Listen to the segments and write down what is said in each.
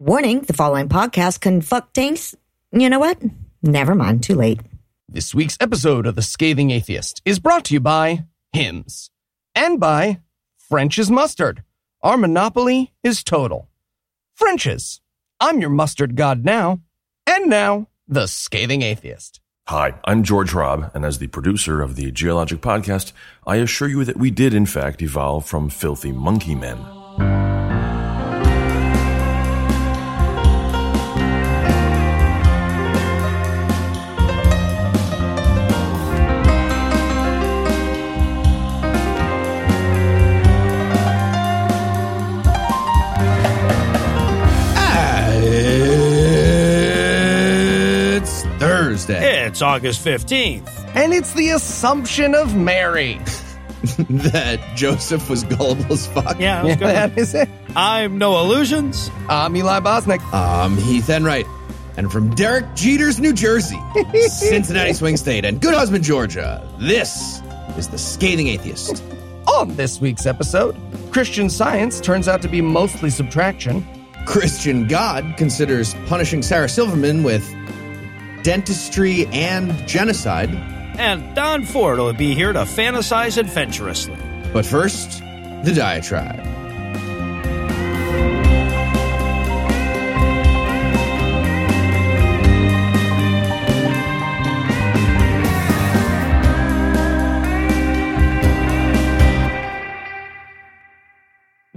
Warning the following podcast contains. You know what? Never mind, too late. This week's episode of The Scathing Atheist is brought to you by Hims and by French's Mustard. Our monopoly is total. French's. I'm your mustard god now. And now, The Scathing Atheist. Hi, I'm George Hrab, and as the producer of the Geologic Podcast, I assure you that we did in fact evolve from filthy monkey men. It's August 15th. And it's the Assumption of Mary. that Joseph was gullible as fuck. Yeah, Yeah, that's good. that is it. I'm Noah Lugeons. I'm Eli Bosnick. I'm Heath Enright. And from Derek Jeters, New Jersey, Cincinnati Swing State, and Good Husband, Georgia, this is The Scathing Atheist. On this week's episode, Christian science turns out to be mostly subtraction. Christian God considers punishing Sarah Silverman with dentistry and genocide. And Don Ford will be here to fantasize adventurously. But first, the diatribe.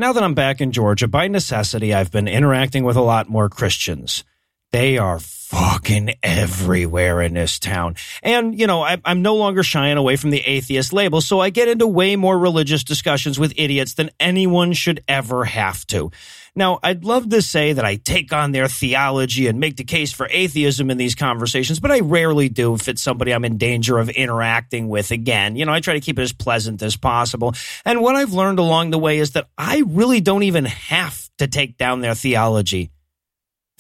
Now that I'm back in Georgia, by necessity, I've been interacting with a lot more Christians. They are fucking everywhere in this town. And, you know, I, I'm no longer shying away from the atheist label, so I get into way more religious discussions with idiots than anyone should ever have to. Now, I'd love to say that I take on their theology and make the case for atheism in these conversations, but I rarely do if it's somebody I'm in danger of interacting with again. You know, I try to keep it as pleasant as possible. And what I've learned along the way is that I really don't even have to take down their theology.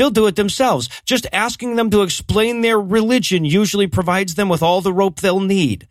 They'll do it themselves. Just asking them to explain their religion usually provides them with all the rope they'll need.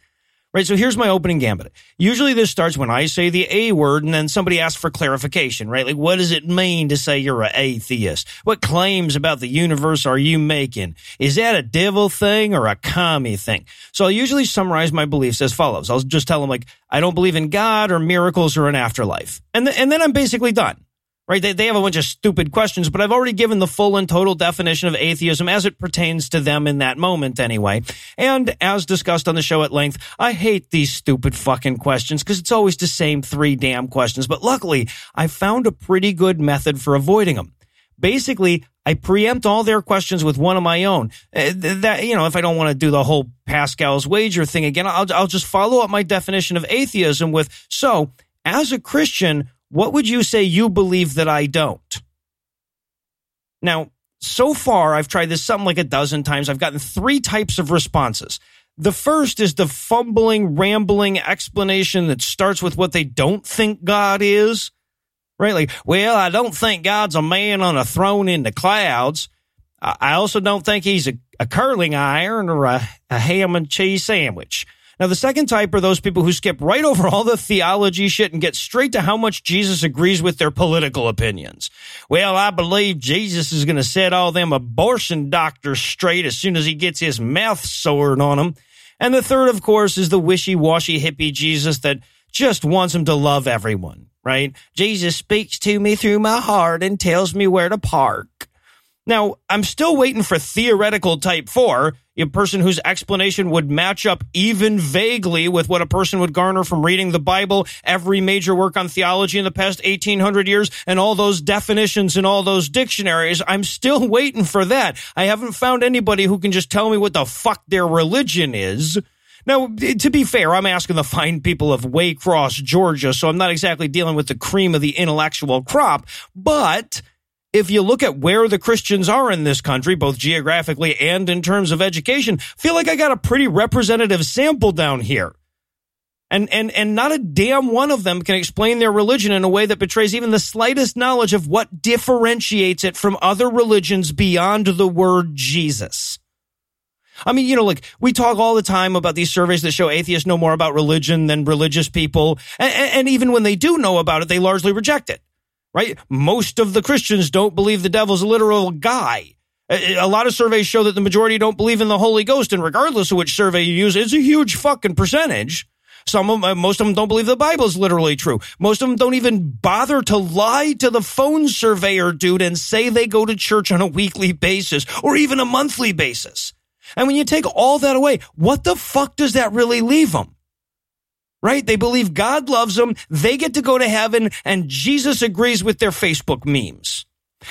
Right, so here's my opening gambit. Usually this starts when I say the A word and then somebody asks for clarification, right? Like, what does it mean to say you're an atheist? What claims about the universe are you making? Is that a devil thing or a commie thing? So I'll usually summarize my beliefs as follows. I'll just tell them like, I don't believe in God or miracles or an afterlife. And, th- and then I'm basically done right? They, they have a bunch of stupid questions, but I've already given the full and total definition of atheism as it pertains to them in that moment anyway. And as discussed on the show at length, I hate these stupid fucking questions because it's always the same three damn questions. But luckily, I found a pretty good method for avoiding them. Basically, I preempt all their questions with one of my own. Uh, That, you know, if I don't want to do the whole Pascal's wager thing again, I'll, I'll just follow up my definition of atheism with, so as a Christian, what would you say you believe that I don't? Now, so far, I've tried this something like a dozen times. I've gotten three types of responses. The first is the fumbling, rambling explanation that starts with what they don't think God is. Right? Like, well, I don't think God's a man on a throne in the clouds. I also don't think he's a, a curling iron or a, a ham and cheese sandwich. Now, the second type are those people who skip right over all the theology shit and get straight to how much Jesus agrees with their political opinions. Well, I believe Jesus is going to set all them abortion doctors straight as soon as he gets his mouth sword on them. And the third, of course, is the wishy-washy hippie Jesus that just wants him to love everyone, right? Jesus speaks to me through my heart and tells me where to park. Now, I'm still waiting for theoretical type four, a person whose explanation would match up even vaguely with what a person would garner from reading the Bible, every major work on theology in the past 1800 years, and all those definitions in all those dictionaries. I'm still waiting for that. I haven't found anybody who can just tell me what the fuck their religion is. Now, to be fair, I'm asking the fine people of Waycross, Georgia, so I'm not exactly dealing with the cream of the intellectual crop, but if you look at where the Christians are in this country, both geographically and in terms of education, feel like I got a pretty representative sample down here. And, and, and not a damn one of them can explain their religion in a way that betrays even the slightest knowledge of what differentiates it from other religions beyond the word Jesus. I mean, you know, like we talk all the time about these surveys that show atheists know more about religion than religious people. And, and even when they do know about it, they largely reject it. Right? Most of the Christians don't believe the devil's a literal guy. A lot of surveys show that the majority don't believe in the Holy Ghost, and regardless of which survey you use, it's a huge fucking percentage. Some of them, most of them don't believe the Bible is literally true. Most of them don't even bother to lie to the phone surveyor dude and say they go to church on a weekly basis or even a monthly basis. And when you take all that away, what the fuck does that really leave them? Right? They believe God loves them. They get to go to heaven and Jesus agrees with their Facebook memes.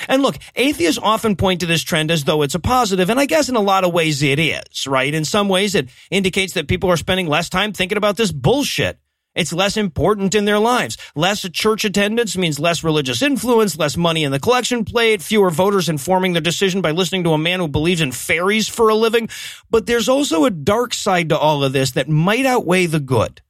And look, atheists often point to this trend as though it's a positive, and I guess in a lot of ways it is, right? In some ways it indicates that people are spending less time thinking about this bullshit. It's less important in their lives. Less church attendance means less religious influence, less money in the collection plate, fewer voters informing their decision by listening to a man who believes in fairies for a living. But there's also a dark side to all of this that might outweigh the good.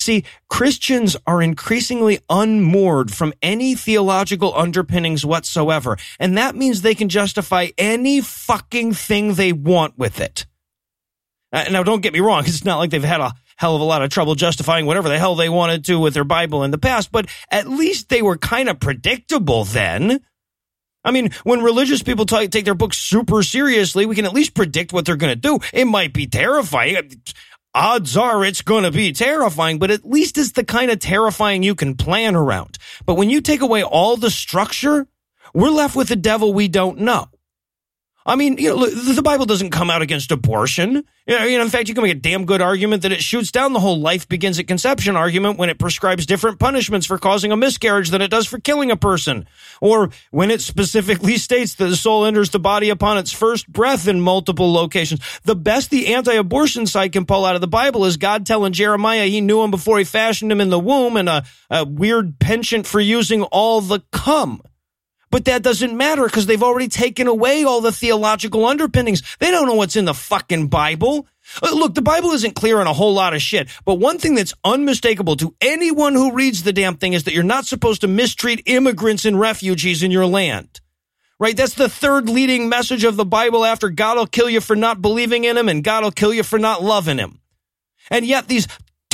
See, Christians are increasingly unmoored from any theological underpinnings whatsoever, and that means they can justify any fucking thing they want with it. Uh, now, don't get me wrong, it's not like they've had a hell of a lot of trouble justifying whatever the hell they wanted to with their Bible in the past, but at least they were kind of predictable then. I mean, when religious people t- take their books super seriously, we can at least predict what they're going to do. It might be terrifying odds are it's going to be terrifying, but at least it's the kind of terrifying you can plan around. But when you take away all the structure, we're left with a devil we don't know. I mean, you know, the Bible doesn't come out against abortion. You know, in fact, you can make a damn good argument that it shoots down the whole life begins at conception argument when it prescribes different punishments for causing a miscarriage than it does for killing a person. Or when it specifically states that the soul enters the body upon its first breath in multiple locations. The best the anti-abortion side can pull out of the Bible is God telling Jeremiah he knew him before he fashioned him in the womb and a, a weird penchant for using all the cum. But that doesn't matter because they've already taken away all the theological underpinnings. They don't know what's in the fucking Bible. Uh, Look, the Bible isn't clear on a whole lot of shit, but one thing that's unmistakable to anyone who reads the damn thing is that you're not supposed to mistreat immigrants and refugees in your land. Right? That's the third leading message of the Bible after God will kill you for not believing in him and God will kill you for not loving him. And yet these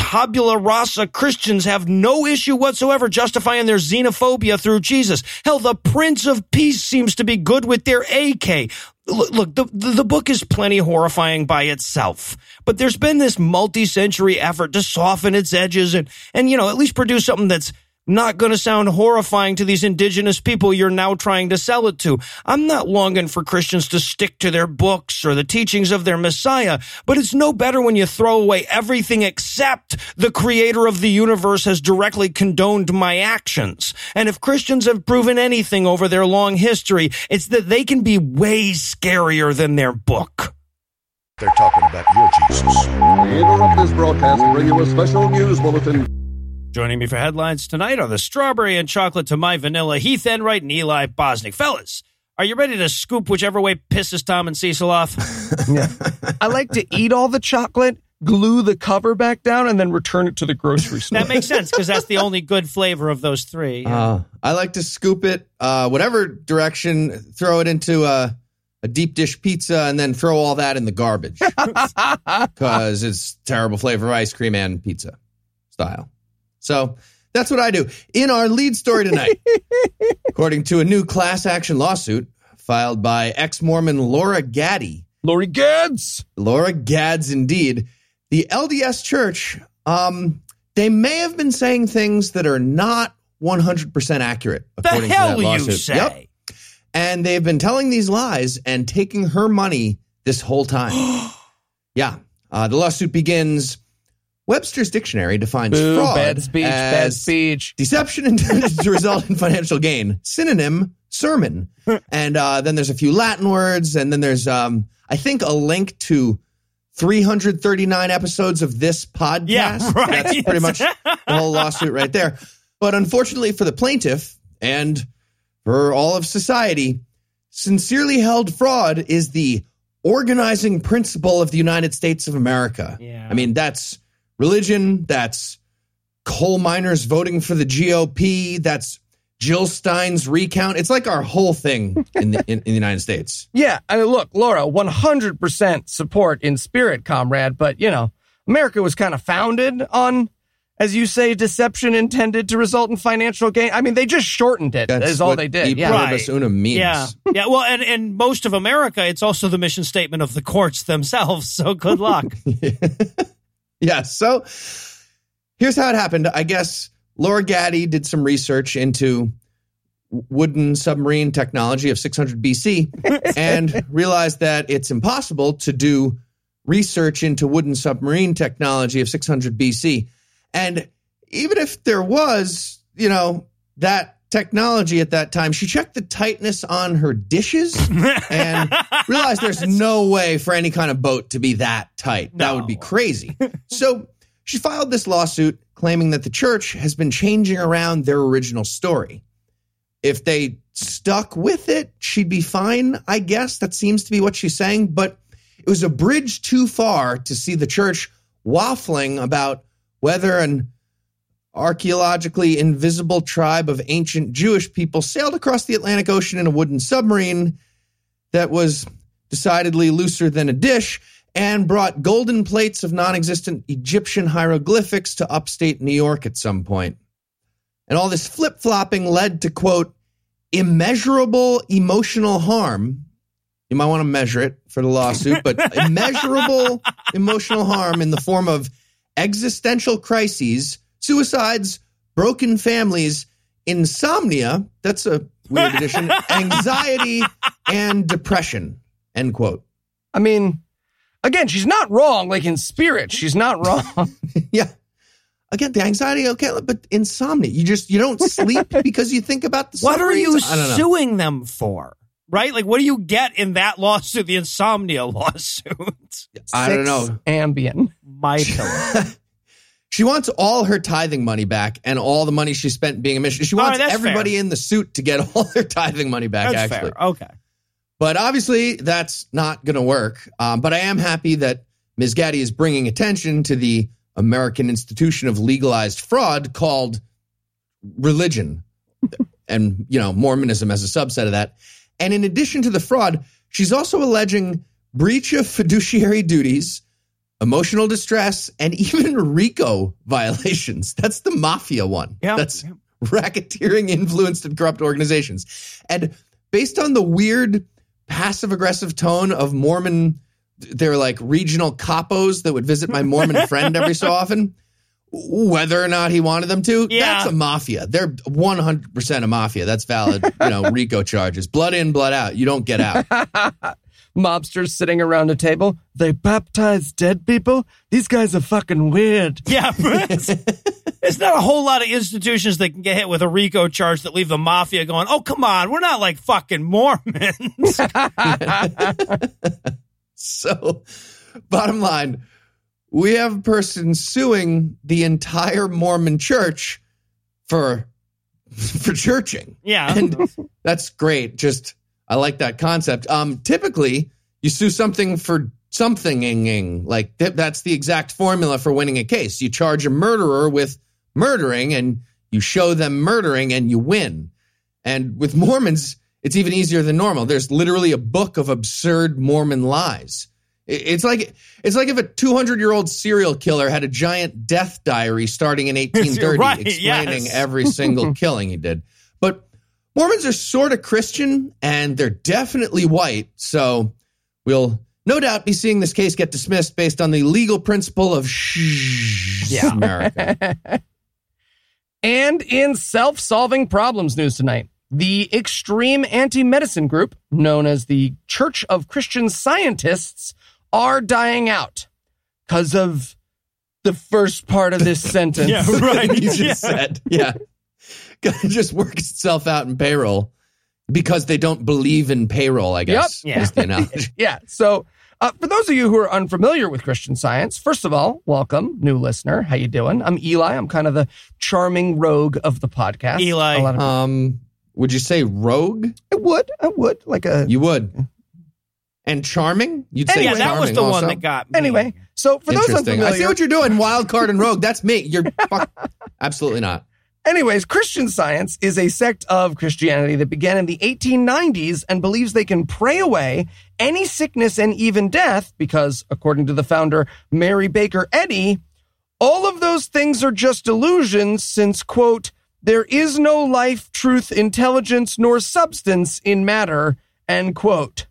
tabula rasa Christians have no issue whatsoever justifying their xenophobia through Jesus. Hell, the Prince of Peace seems to be good with their AK. Look, the, the book is plenty horrifying by itself, but there's been this multi-century effort to soften its edges and, and, you know, at least produce something that's not going to sound horrifying to these indigenous people you're now trying to sell it to. I'm not longing for Christians to stick to their books or the teachings of their Messiah, but it's no better when you throw away everything except the creator of the universe has directly condoned my actions. And if Christians have proven anything over their long history, it's that they can be way scarier than their book. They're talking about your Jesus. We interrupt this broadcast to bring you a special news bulletin. Joining me for headlines tonight are the strawberry and chocolate to my vanilla Heath Enright and Eli Bosnick. Fellas, are you ready to scoop whichever way pisses Tom and Cecil off? Yeah. I like to eat all the chocolate, glue the cover back down, and then return it to the grocery store. that makes sense because that's the only good flavor of those three. Uh, I like to scoop it, uh, whatever direction, throw it into a, a deep dish pizza, and then throw all that in the garbage because it's terrible flavor of ice cream and pizza style. So that's what I do. In our lead story tonight, according to a new class action lawsuit filed by ex Mormon Laura Gaddy, Lori Gads. Laura Gads, indeed. The LDS Church, um, they may have been saying things that are not 100% accurate. the According hell to that you say? Yep. And they've been telling these lies and taking her money this whole time. yeah. Uh, the lawsuit begins. Webster's dictionary defines Boo, fraud bad speech, bad as speech. deception intended to result in financial gain. Synonym sermon. and uh, then there's a few Latin words, and then there's um, I think a link to 339 episodes of this podcast. Yeah, right. That's pretty much the whole lawsuit right there. But unfortunately for the plaintiff and for all of society, sincerely held fraud is the organizing principle of the United States of America. Yeah. I mean, that's religion, that's coal miners voting for the GOP, that's Jill Stein's recount. It's like our whole thing in the, in, in the United States. Yeah, I mean, look, Laura, 100% support in spirit, comrade, but, you know, America was kind of founded on as you say, deception intended to result in financial gain. I mean, they just shortened it. That's is all what they did. Yeah. Right. pluribus means. Yeah. Yeah. Well, and, and most of America, it's also the mission statement of the courts themselves. So good luck. Yeah. So here's how it happened. I guess Laura Gaddy did some research into wooden submarine technology of 600 BC and realized that it's impossible to do research into wooden submarine technology of 600 BC. And even if there was, you know, that technology at that time, she checked the tightness on her dishes and realized there's no way for any kind of boat to be that tight. That would be crazy. so she filed this lawsuit claiming that the church has been changing around their original story. If they stuck with it, she'd be fine, I guess. That seems to be what she's saying. But it was a bridge too far to see the church waffling about whether an archaeologically invisible tribe of ancient Jewish people sailed across the Atlantic Ocean in a wooden submarine that was decidedly looser than a dish and brought golden plates of non existent Egyptian hieroglyphics to upstate New York at some point. And all this flip flopping led to, quote, immeasurable emotional harm. You might want to measure it for the lawsuit, but immeasurable emotional harm in the form of existential crises, suicides, broken families, insomnia. That's a weird addition. Anxiety and depression. End quote. I mean, again, she's not wrong. Like in spirit, she's not wrong. Yeah. Again, the anxiety, okay, but insomnia. You just you don't sleep because you think about the what are you submarines? I don't know. suing them for? Right? Like, what do you get in that lawsuit, the insomnia lawsuit? I don't know. Ambien. My pillow. She wants all her tithing money back and all the money she spent being a missionary. She wants that's everybody fair. in the suit to get all their tithing money back, That's actually. fair. Okay. But obviously, that's not going to work. Um, but I am happy that Ms. Gaddy is bringing attention to the American institution of legalized fraud called religion and, you know, Mormonism as a subset of that. And in addition to the fraud, she's also alleging breach of fiduciary duties, emotional distress, and even RICO violations. That's the mafia one. Yeah. That's racketeering, influenced, and corrupt organizations. And based on the weird passive aggressive tone of Mormon, they're like regional capos that would visit my Mormon friend every so often. Whether or not he wanted them to, Yeah. that's a mafia. They're 100% a mafia. That's valid, you know, RICO charges. Blood in, blood out. You don't get out. Mobsters sitting around a table. They baptize dead people? These guys are fucking weird. Yeah. it's not a whole lot of institutions that can get hit with a RICO charge that leave the mafia going, oh, come on, we're not like fucking Mormons. So, bottom line, we have a person suing the entire Mormon church for for churching. Yeah. And that's great. Just I like that concept. Um typically you sue something for somethinging like th- that's the exact formula for winning a case. You charge a murderer with murdering and you show them murdering and you win. And with Mormons, it's even easier than normal. There's literally a book of absurd Mormon lies. It's like it's like if a 200 year old serial killer had a giant death diary starting in 1830, Right, explaining yes. every single killing he did. Mormons are sort of Christian and they're definitely white, so we'll no doubt be seeing this case get dismissed based on the legal principle of shh Yeah. America. And in self solving problems news tonight, the extreme anti medicine group, known as the Church of Christian Scientists, are dying out because of the first part of this sentence. Yeah, right. you just Yeah. said. Yeah. It just works itself out in payroll because they don't believe in payroll, I guess. Yep. Yeah. Is the. Yeah. So, uh, for those of you who are unfamiliar with Christian Science, first of all, welcome, new listener. How you doing? I'm Eli. I'm kind of the charming rogue of the podcast. Eli. Of- um, would you say rogue? I would. I would. Like a. You would. And charming? You'd say yeah, that was the also? one that got me. Anyway, so for those Interesting. I see what you're doing. Wild card and rogue. That's me. You're fuck. Absolutely not. Anyways, Christian Science is a sect of Christianity that began in the 1890s and believes they can pray away any sickness and even death because, according to the founder, Mary Baker Eddy, all of those things are just illusions since, quote, there is no life, truth, intelligence, nor substance in matter, end quote.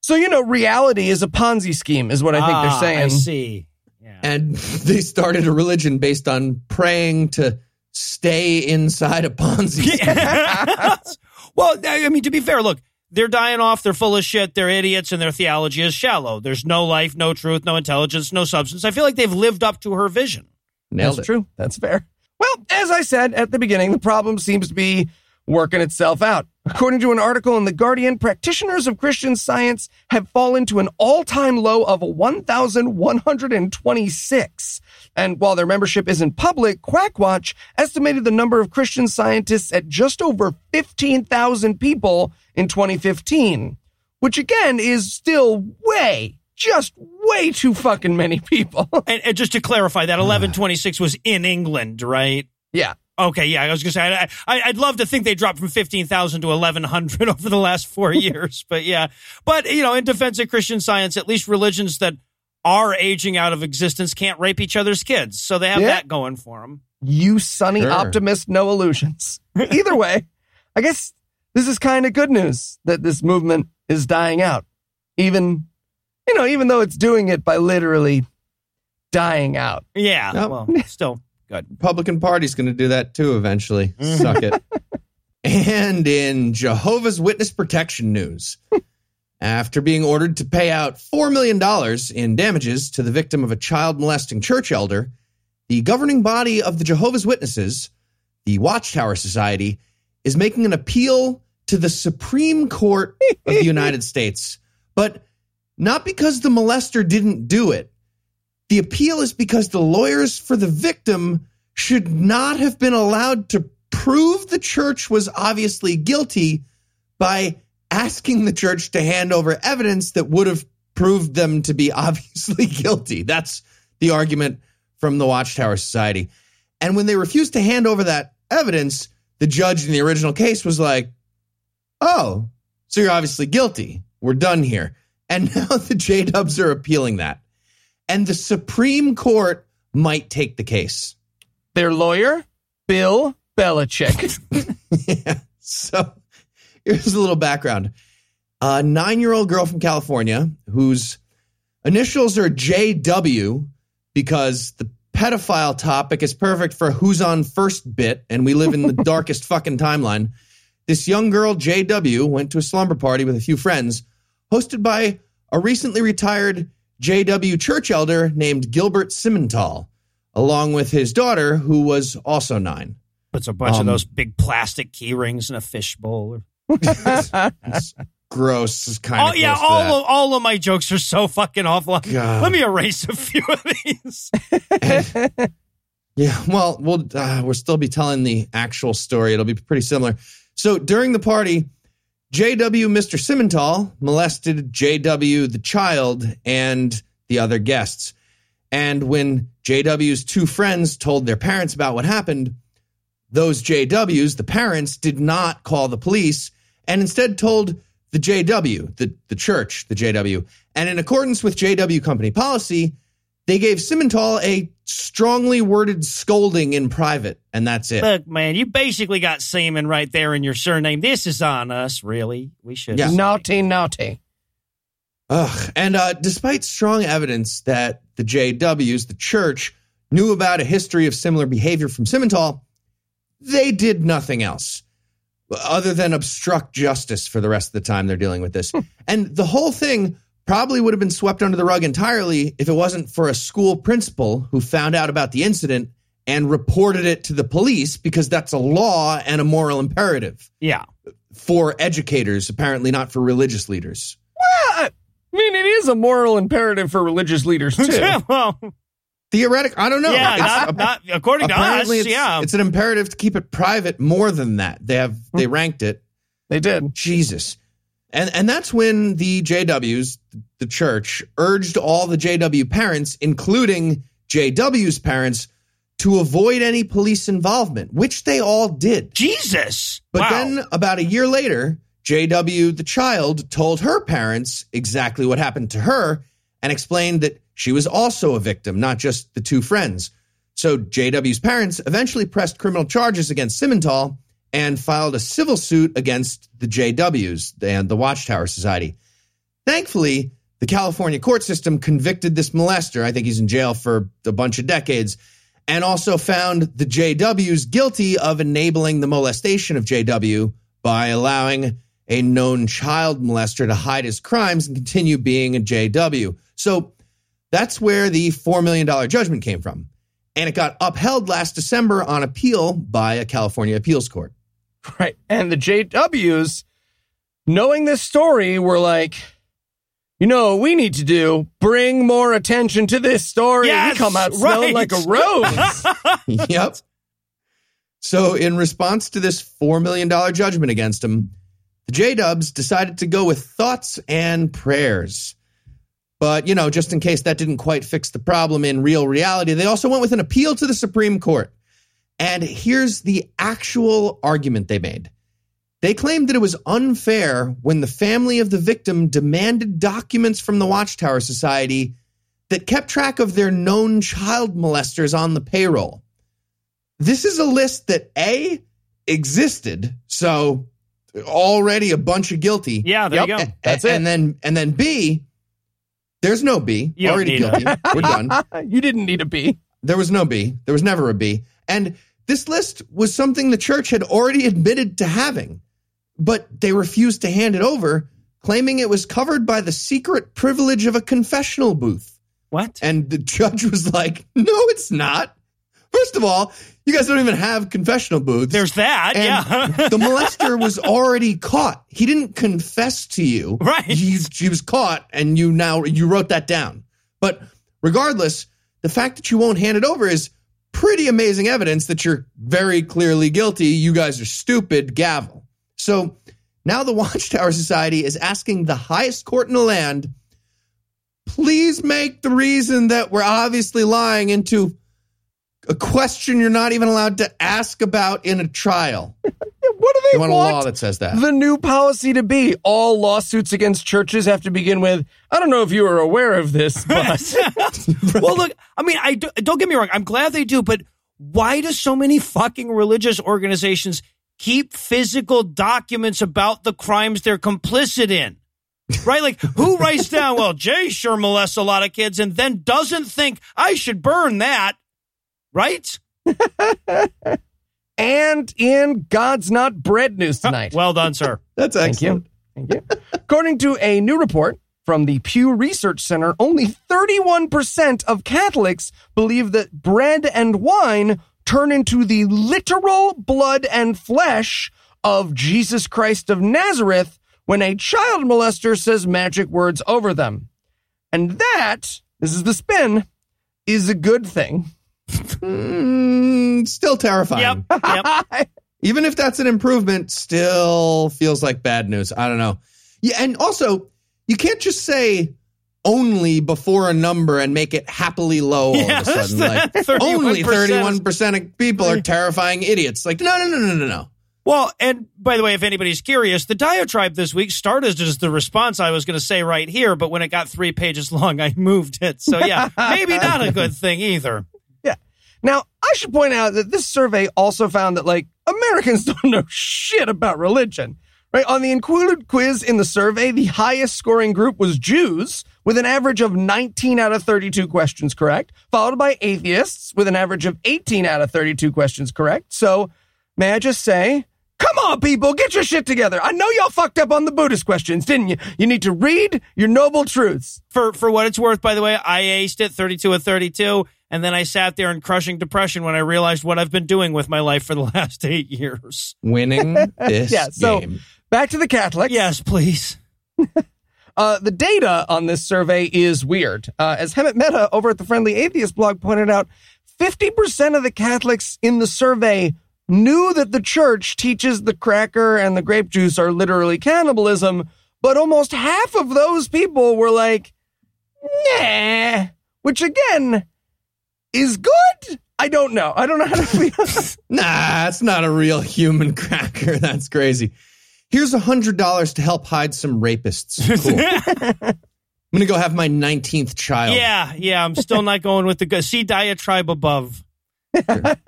So, you know, reality is a Ponzi scheme, is what I think Ah, they're saying. I see. Yeah. And they started a religion based on praying to stay inside a Ponzi. scheme. well, I mean, to be fair, look, they're dying off. They're full of shit. They're idiots, and their theology is shallow. There's no life, no truth, no intelligence, no substance. I feel like they've lived up to her vision. Nailed That's it. true. That's fair. Well, as I said at the beginning, the problem seems to be working itself out. According to an article in The Guardian, practitioners of Christian science have fallen to an all time low of 1,126. And while their membership isn't public, Quackwatch estimated the number of Christian scientists at just over 15,000 people in 2015, which again is still way, just way too fucking many people. And, and just to clarify, that 1126 was in England, right? yeah. Okay, yeah, I was gonna say I, I, I'd love to think they dropped from fifteen thousand to eleven hundred over the last four years, but yeah, but you know, in defense of Christian Science, at least religions that are aging out of existence can't rape each other's kids, so they have Yeah. that going for them. You sunny Sure. optimist, Noah Lugeons. Either way, I guess this is kind of good news that this movement is dying out. Even, you know, even though it's doing it by literally dying out. Yeah, Yep. well, still good. Republican Party's going to do that too eventually. Suck it. And in Jehovah's Witness protection news, after being ordered to pay out $4 million in damages to the victim of a child molesting church elder, the governing body of the Jehovah's Witnesses, the Watchtower Society, is making an appeal to the Supreme Court of the United States. But not because the molester didn't do it. The appeal is because the lawyers for the victim should not have been allowed to prove the church was obviously guilty by asking the church to hand over evidence that would have proved them to be obviously guilty. That's the argument from the Watchtower Society. And when they refused to hand over that evidence, the judge in the original case was like, oh, so you're obviously guilty. We're done here. And now the J Dubs are appealing that. And the Supreme Court might take the case. Their lawyer, Bill Belichick. yeah. So here's a little background. A nine year old girl from California whose initials are JW because the pedophile topic is perfect for who's on first bit, and we live in the darkest fucking timeline. This young girl, JW, went to a slumber party with a few friends, hosted by a recently retired JW church elder named Gilbert Simental, along with his daughter, who was also nine. Puts a bunch of Um, those big plastic key rings in a fishbowl. It's gross is kind Oh of yeah, all that. of, all of my jokes are so fucking awful. God. Let me erase a few of these. Yeah, well, we'll uh, we'll still be telling the actual story. It'll be pretty similar. So during the party, JW Mr. Simental molested JW the child and the other guests. And when JW's two friends told their parents about what happened, those JWs, the parents, did not call the police and instead told the JW, the, the church, the JW. And in accordance with JW company policy, they gave Simental a strongly worded scolding in private, and that's it. Look, man, you basically got semen right there in your surname. This is on us, really. We should. Yeah. naughty, naughty. Ugh. And uh, despite strong evidence that the JWs, the church, knew about a history of similar behavior from Simental, they did nothing else other than obstruct justice for the rest of the time they're dealing with this. Hmm. and the whole thing probably would have been swept under the rug entirely if it wasn't for a school principal who found out about the incident and reported it to the police because that's a law and a moral imperative Yeah. for educators, apparently not for religious leaders. I mean, it is a moral imperative for religious leaders, too. well, Theoretic, I don't know. yeah, It's- not, not according to us. apparently it's, yeah. it's an imperative to keep it private more than that. They have Hmm. they ranked it. they did. Jesus. And and that's when the JWs, the church, urged all the JW parents, including JW's parents, to avoid any police involvement, which they all did. Jesus. But wow. then about a year later, JW, the child, told her parents exactly what happened to her and explained that she was also a victim, not just the two friends. So JW's parents eventually pressed criminal charges against Simental and filed a civil suit against the JWs and the Watchtower Society. Thankfully, the California court system convicted this molester. I think he's in jail for a bunch of decades and also found the JWs guilty of enabling the molestation of JW by allowing a known child molester to hide his crimes and continue being a JW. So that's where the $4 million judgment came from. And it got upheld last December on appeal by a California appeals court. Right. And the JWs, knowing this story, were like, you know what we need to do? Bring more attention to this story. Yes, we come out smelling right. like a rose. yep. So, in response to this $4 million judgment against him, the J Dubs decided to go with thoughts and prayers. But, you know, just in case that didn't quite fix the problem in real reality, they also went with an appeal to the Supreme Court. And here's the actual argument they made. They claimed that it was unfair when the family of the victim demanded documents from the Watchtower Society that kept track of their known child molesters on the payroll. This is a list that A existed, so already a bunch of guilty. Yeah, there you go. That's A- it. And then and then B, there's no B. You already need guilty. We're done. you didn't need a B. There was no B. There was never a B. And this list was something the church had already admitted to having, but they refused to hand it over, claiming it was covered by the secret privilege of a confessional booth. What? And the judge was like, no, it's not. First of all, you guys don't even have confessional booths. There's that. and yeah. the molester was already caught. He didn't confess to you. Right. He, he was caught and you now you wrote that down. But regardless, the fact that you won't hand it over is pretty amazing evidence that you're very clearly guilty. You guys are stupid, gavel. So now the Watchtower Society is asking the highest court in the land, please make the reason that we're obviously lying into a question you're not even allowed to ask about in a trial. What do they You want a law that says that? the new policy to be? All lawsuits against churches have to begin with, I don't know if you are aware of this, but well, look, I mean, I do, don't get me wrong. I'm glad they do, but why do so many fucking religious organizations keep physical documents about the crimes they're complicit in? Right? Like, who writes down, well, Jay sure molests a lot of kids and then doesn't think I should burn that? Right? and in God's Not Bread news oh, tonight. Well done, sir. That's Thank you. Thank you. According to a new report from the Pew Research Center, only 31% of Catholics believe that bread and wine turn into the literal blood and flesh of Jesus Christ of Nazareth when a child molester says magic words over them. And that, this is the spin, is a good thing. Mm, still terrifying. Yep. Yep. Even if that's an improvement, still feels like bad news. I don't know. Yeah, and also you can't just say only before a number and make it happily low all Yeah, of a sudden. Like 31% only thirty-one percent of people are terrifying idiots. Like no, no, no, no, no, no. Well, and by the way, if anybody's curious, the diatribe this week started as the response I was going to say right here, but when it got three pages long, I moved it. So yeah, maybe not a good thing either. Now, I should point out that this survey also found that, like, Americans don't know shit about religion. Right? On the included quiz in the survey, the highest scoring group was Jews, with an average of 19 out of 32 questions correct, followed by atheists, with an average of 18 out of 32 questions correct. So, may I just say, come on, people, get your shit together. I know y'all fucked up on the Buddhist questions, didn't you? You need to read your noble truths. For for what it's worth, by the way, I aced it 32 of 32, and then I sat there in crushing depression when I realized what I've been doing with my life for the last eight years. Winning this Yeah, so game. back to the Catholics. Yes, please. Uh, the data on this survey is weird. Uh, as Hemant Mehta over at the Friendly Atheist blog pointed out, 50% of the Catholics in the survey knew that the church teaches the cracker and the grape juice are literally cannibalism, but almost half of those people were like, nah, which again is good. I don't know. I don't know how to feel. Nah, it's not a real human cracker. That's crazy. Here's a hundred dollars to help hide some rapists. Cool. I'm gonna go have my 19th child. Yeah, yeah, I'm still not going with the good. See diatribe above.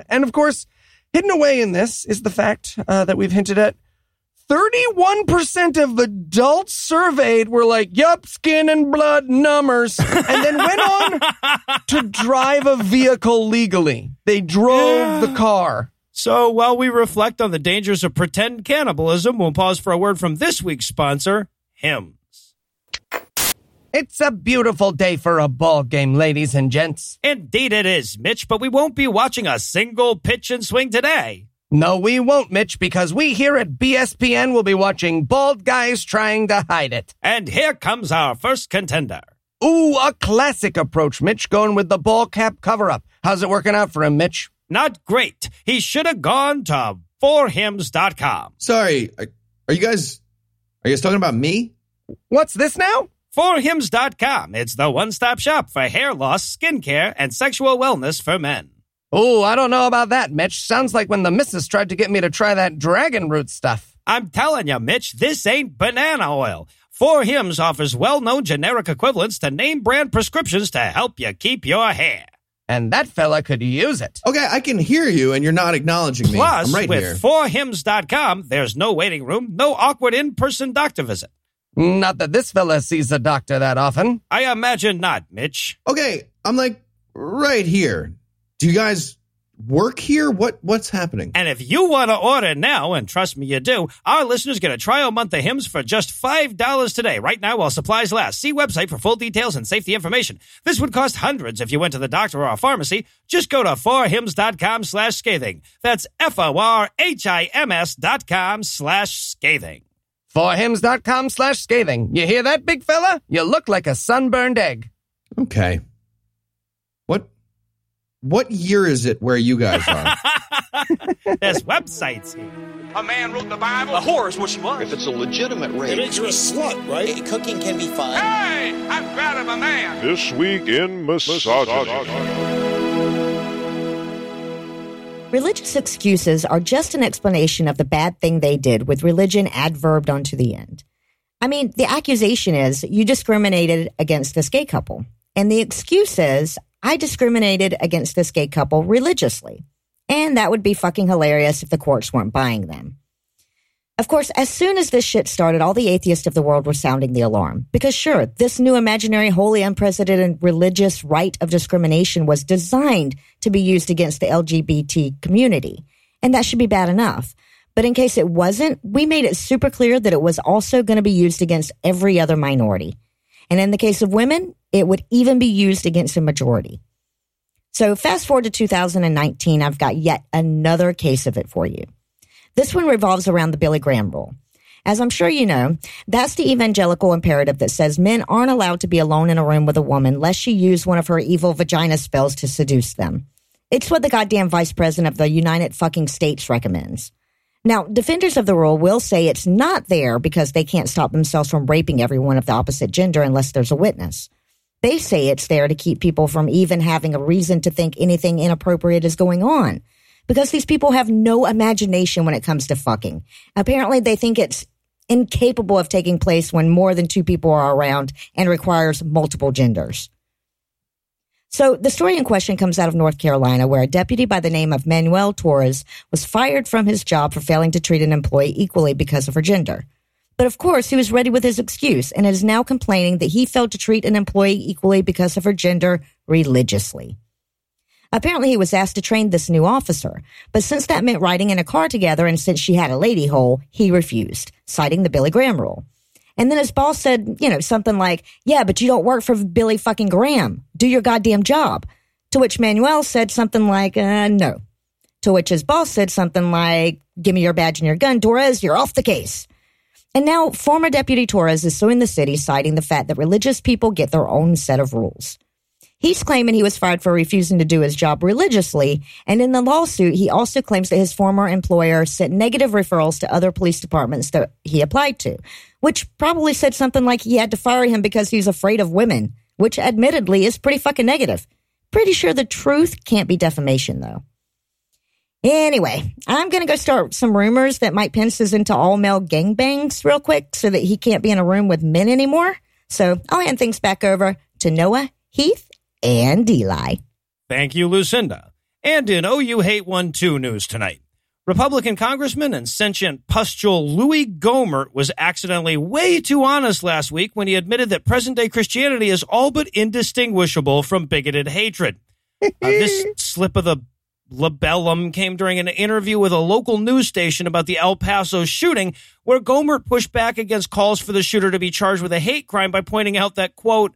And of course, hidden away in this is the fact uh, that we've hinted at. 31% of adults surveyed were like, yup, skin and blood numbers, and then went on to drive a vehicle legally. They drove the car. So while we reflect on the dangers of pretend cannibalism, we'll pause for a word from this week's sponsor, Hims. It's a beautiful day for a ball game, ladies and gents. Indeed it is, Mitch, but we won't be watching a single pitch and swing today. No, we won't, Mitch, because we here at BSPN will be watching bald guys trying to hide it. And here comes our first contender. Ooh, a classic approach, Mitch, going with the ball cap cover up. How's it working out for him, Mitch? Not great. He should have gone to forhims.com. Sorry, are are you guys? Are you guys talking about me? What's this now? Forhims.com. It's the one stop shop for hair loss, skincare, and sexual wellness for men. Ooh, I don't know about that, Mitch. Sounds like when the missus tried to get me to try that dragon root stuff. I'm telling you, Mitch, this ain't banana oil. 4Hims offers well known generic equivalents to name brand prescriptions to help you keep your hair. And that fella could use it. Okay, I can hear you, and you're not acknowledging me. Plus, right with here. forhims.com, there's no waiting room, no awkward in person doctor visit. Not that this fella sees a doctor that often. I imagine not, Mitch. okay, I'm like right here. Do you guys work here? What What's happening? And if you want to order now, and trust me, you do, our listeners get a trial month of Hims for just $5 today, right now while supplies last. See website for full details and safety information. This would cost hundreds if you went to the doctor or a pharmacy. Just go to forhims.com slash scathing. That's F-O-R-H-I-M-S dot com slash scathing. Forhims.com slash scathing. You hear that, big fella? You look like a sunburned egg. Okay. What What year is it where you guys are? There's websites here. A man wrote the Bible. A whore is what she was. If it's a legitimate rape, It makes you a slut, right? Eh, cooking can be fun. Hey, I'm proud of a man. This week in misogyny. Religious excuses are just an explanation of the bad thing they did with religion adverbed onto the end. I mean, the accusation is you discriminated against this gay couple. And the excuse is I discriminated against this gay couple religiously. And that would be fucking hilarious if the courts weren't buying them. Of course, as soon as this shit started, all the atheists of the world were sounding the alarm. Because sure, this new imaginary, wholly unprecedented religious right of discrimination was designed to be used against the LGBT community. And that should be bad enough. But in case it wasn't, we made it super clear that it was also going to be used against every other minority. And in the case of women, it would even be used against a majority. So fast forward to 2019, I've got yet another case of it for you. This one revolves around the Billy Graham rule. As I'm sure you know, that's the evangelical imperative that says men aren't allowed to be alone in a room with a woman lest she use one of her evil vagina spells to seduce them. It's what the goddamn vice president of the United fucking States recommends. Now, defenders of the rule will say it's not there because they can't stop themselves from raping everyone of the opposite gender unless there's a witness. They say it's there to keep people from even having a reason to think anything inappropriate is going on. Because these people have no imagination when it comes to fucking. Apparently, they think it's incapable of taking place when more than two people are around and requires multiple genders. So the story in question comes out of North Carolina, where a deputy by the name of Manuel Torres was fired from his job for failing to treat an employee equally because of her gender. But of course, he was ready with his excuse and is now complaining that he failed to treat an employee equally because of her gender religiously. Apparently, he was asked to train this new officer, but since that meant riding in a car together and since she had a lady hole, he refused, citing the Billy Graham rule. And then his boss said, you know, something like, yeah, but you don't work for Billy fucking Graham. Do your goddamn job. To which Manuel said something like, uh, no. To which his boss said something like, give me your badge and your gun, Torres, you're off the case. And now former Deputy Torres is suing the city, citing the fact that religious people get their own set of rules. He's claiming he was fired for refusing to do his job religiously, and in the lawsuit, he also claims that his former employer sent negative referrals to other police departments that he applied to, which probably said something like he had to fire him because he's afraid of women, which admittedly is pretty fucking negative. Pretty sure the truth can't be defamation, though. Anyway, I'm gonna go start some rumors that Mike Pence is into all male gangbangs real quick so that he can't be in a room with men anymore. So I'll hand things back over to Noah, Heath, and Eli. Thank you, Lucinda. And in OU Hate One Two news tonight, Republican Congressman and sentient pustule Louis Gohmert was accidentally way too honest last week when he admitted that present day Christianity is all but indistinguishable from bigoted hatred. Uh, this slip of the labellum came during an interview with a local news station about the El Paso shooting, where Gohmert pushed back against calls for the shooter to be charged with a hate crime by pointing out that, quote,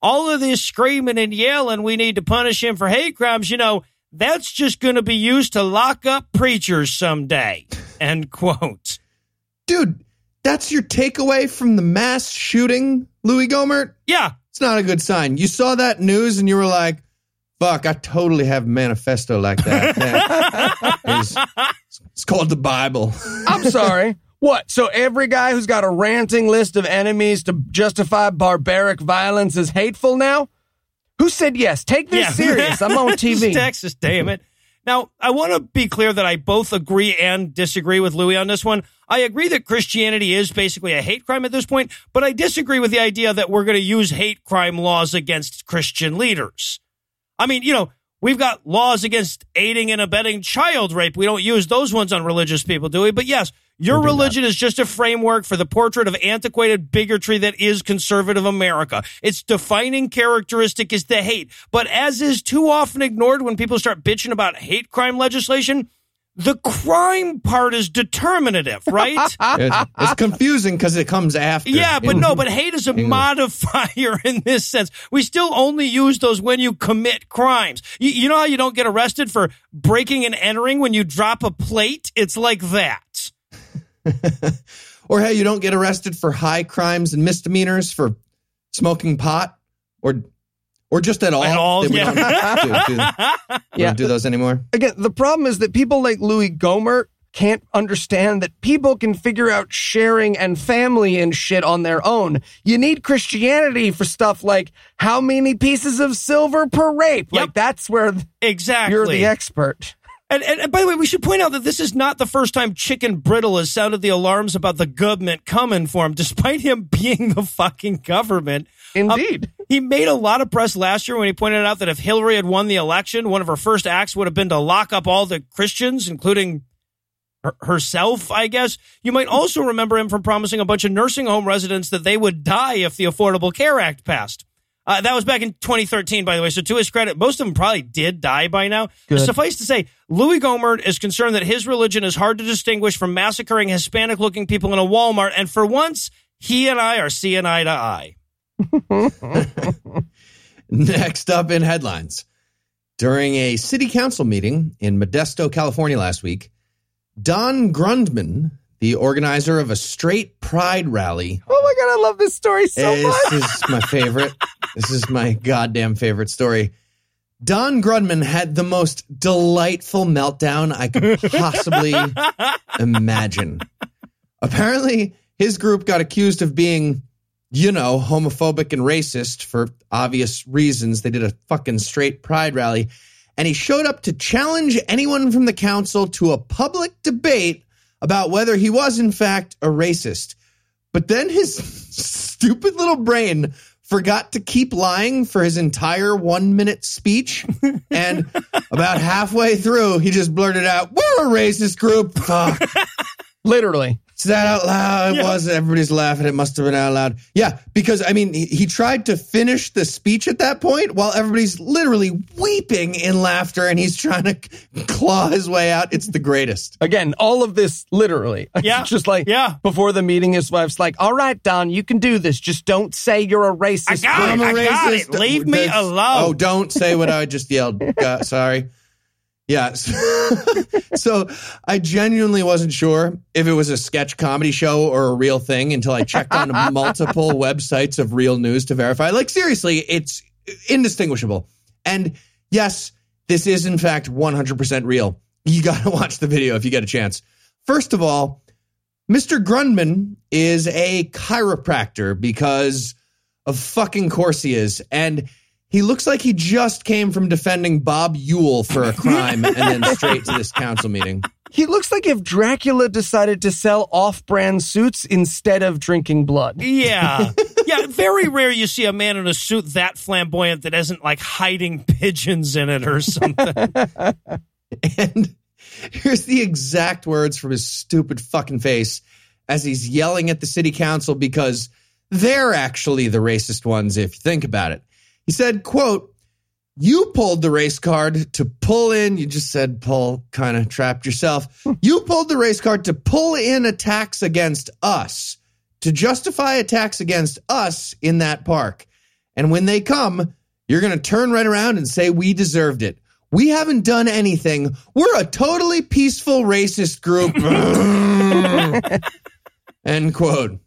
all of this screaming and yelling, we need to punish him for hate crimes, you know, that's just going to be used to lock up preachers someday, end quote. Dude, that's your takeaway from the mass shooting, Louis Gohmert? Yeah. It's not a good sign. You saw that news and you were like, fuck, I totally have a manifesto like that. It's, it's called the Bible. I'm sorry. What? So every guy who's got a ranting list of enemies to justify barbaric violence is hateful now? Who said yes? Take this Yeah. serious. I'm on TV. Texas, damn it. Now, I want to be clear that I both agree and disagree with Louis on this one. I agree that Christianity is basically a hate crime at this point, but I disagree with the idea that we're going to use hate crime laws against Christian leaders. I mean, you know, we've got laws against aiding and abetting child rape. We don't use those ones on religious people, do we? But yes, your religion is just a framework for the portrait of antiquated bigotry that is conservative America. Its defining characteristic is the hate. But as is too often ignored when people start bitching about hate crime legislation, the crime part is determinative, right? It's, confusing because it comes after. Yeah, but no, but hate is a modifier in this sense. We still only use those when you commit crimes. You, you know how you don't get arrested for breaking and entering when you drop a plate? It's like that. or hey, you don't get arrested for high crimes and misdemeanors for smoking pot or or just at all. At all, We yeah. don't, do, do, we Yeah. don't do those anymore. Again, the problem is that people like Louis Gohmert can't understand that people can figure out sharing and family and shit on their own. You need Christianity for stuff like how many pieces of silver per rape. Yep. Like that's where Exactly. you're the expert. And, and, and by the way, we should point out that this is not the first time Chicken Brittle has sounded the alarms about the government coming for him, despite him being the fucking government. Indeed. Um, he made a lot of press last year when he pointed out that if Hillary had won the election, one of her first acts would have been to lock up all the Christians, including her- herself, I guess. You might also remember him from promising a bunch of nursing home residents that they would die if the Affordable Care Act passed. Uh, that was back in 2013, by the way. So to his credit, most of them probably did die by now. Suffice to say, Louis Gohmert is concerned that his religion is hard to distinguish from massacring Hispanic-looking people in a Walmart, and for once, he and I are seeing eye to eye. Next up in headlines. During a city council meeting in Modesto, California last week, Don Grundman, the organizer of a straight pride rally, Oh my god, I love this story so this much. is my favorite. this is my goddamn favorite story. Don Grundman had the most delightful meltdown I could possibly imagine. Apparently, his group got accused of being, you know, homophobic and racist for obvious reasons. They did a fucking straight pride rally. And he showed up to challenge anyone from the council to a public debate about whether he was, in fact, a racist. But then his stupid little brain forgot to keep lying for his entire one minute speech. And about halfway through, he just blurted out, We're a racist group. Fuck. Literally. Is that out loud? It Yeah. was. Everybody's laughing. It must have been out loud. Yeah, because I mean, he, he tried to finish the speech at that point while everybody's literally weeping in laughter, and he's trying to claw his way out. It's the greatest. Again, all of this literally. Yeah. It's just like Yeah. before the meeting, his wife's like, All right, Don, you can do this. Just don't say you're a racist. I got it. I'm a I got racist. it. Leave me alone. Oh, don't say what I just yelled. God, sorry. Yes. so I genuinely wasn't sure if it was a sketch comedy show or a real thing until I checked on multiple websites of real news to verify. Like, seriously, it's indistinguishable. And yes, this is in fact 100% real. You got to watch the video if you get a chance. First of all, Mr. Grundman is a chiropractor because of fucking course he is. And he looks like he just came from defending Bob Yule for a crime and then straight to this council meeting. He looks like if Dracula decided to sell off brand suits instead of drinking blood. Yeah. Yeah, Yeah, very rare you see a man in a suit that flamboyant that isn't like hiding pigeons in it or something. And here's the exact words from his stupid fucking face as he's yelling at the city council because they're actually the racist ones if you think about it. He said, quote, you pulled the race card to pull in, you just said pull, kind of trapped yourself. Hmm. You pulled the race card to pull in attacks against us, to justify attacks against us in that park. And when they come, you're going to turn right around and say we deserved it. We haven't done anything. We're a totally peaceful racist group. End quote.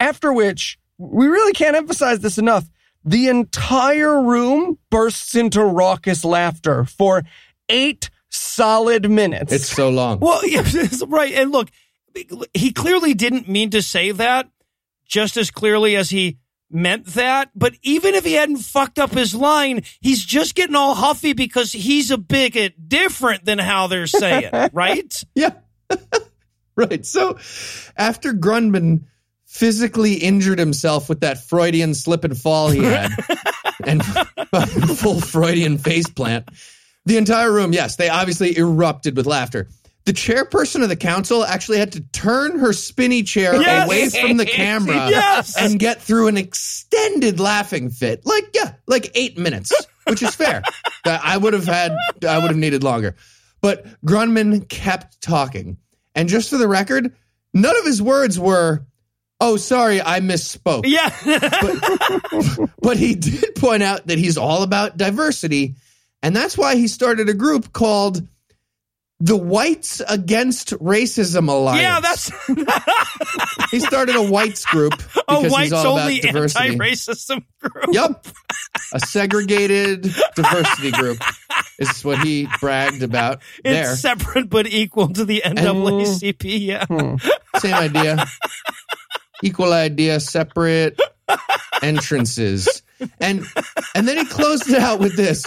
After which, we really can't emphasize this enough. The entire room bursts into raucous laughter for eight solid minutes. It's so long. well, yes, right. And look, he clearly didn't mean to say that just as clearly as he meant that. But even if he hadn't fucked up his line, he's just getting all huffy because he's a bigot different than how they're saying, right? Yeah. right. So after Grundman physically injured himself with that Freudian slip and fall he had and full Freudian face plant, the entire room, yes, they obviously erupted with laughter. The chairperson of the council actually had to turn her spinny chair Yes. away from the camera Yes. and get through an extended laughing fit. Like, yeah, like eight minutes, which is fair. I would have had, I would have needed longer. But Grundman kept talking. And just for the record, none of his words were, oh, sorry, I misspoke. Yeah. But he did point out that he's all about diversity. And that's why he started a group called the Whites Against Racism Alliance. yeah, that's he started a whites group a whites only anti-racism group. Yep. A segregated diversity group is what he bragged about It's there. separate but equal to the NAACP. Yeah. Hmm. Same idea. Equal idea, separate entrances. And and then he closed it out with this.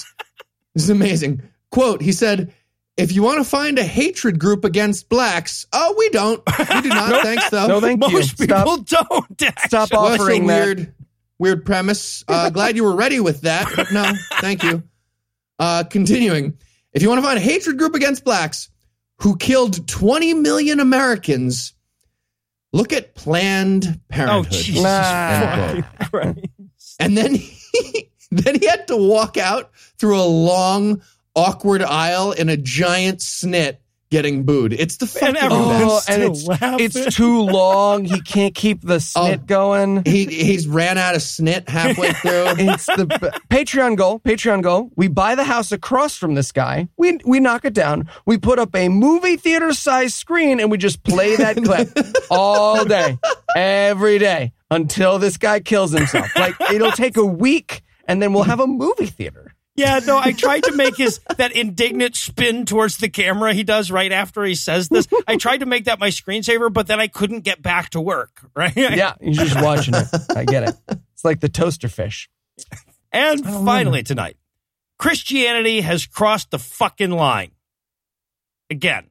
This is amazing. Quote, he said, if you want to find a hatred group against blacks, oh, we don't. We do not. Thanks, though. no, thank you. Most people Stop, don't. Actually. stop Well, that's a that. weird, weird premise. Uh, glad you were ready with that, but no, thank you. Uh, continuing, if you want to find a hatred group against blacks who killed 20 million Americans, look at Planned Oh, Parenthood. Jesus Nah. fucking Christ. and then he, then he had to walk out through a long, awkward aisle in a giant snit getting booed. It's the fucking everyone's Oh, and it's, laughing. it's too long. He can't keep the snit Oh. going. He he's ran out of snit halfway through. It's the Patreon goal. Patreon goal. We buy the house across from this guy. We we knock it down. We put up a movie theater size screen and we just play that clip all day, every day until this guy kills himself. Like it'll take a week, and then we'll have a movie theater. Yeah, no, I tried to make his that indignant spin towards the camera he does right after he says this. I tried to make that my screensaver, but then I couldn't get back to work, right? Yeah, you're just watching it. I get it. It's like the toaster fish. And finally tonight, Christianity has crossed the fucking line. Again.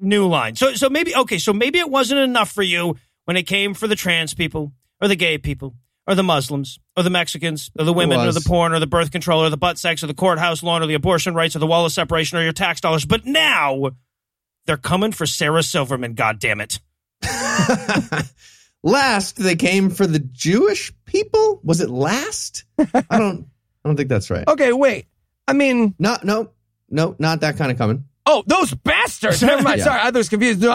New line. So so maybe okay, so maybe it wasn't enough for you when it came for the trans people or the gay people or the Muslims or the Mexicans or the women or the porn or the birth control or the butt sex or the courthouse lawn or the abortion rights or the wall of separation or your tax dollars. But now they're coming for Sarah Silverman, God damn it. last they came for the Jewish people. Was it last? I don't. I don't think that's right. Okay, wait. I mean, No, no, no, not that kind of coming. Oh, those bastards. Never mind. Yeah. Sorry, I was confused. So-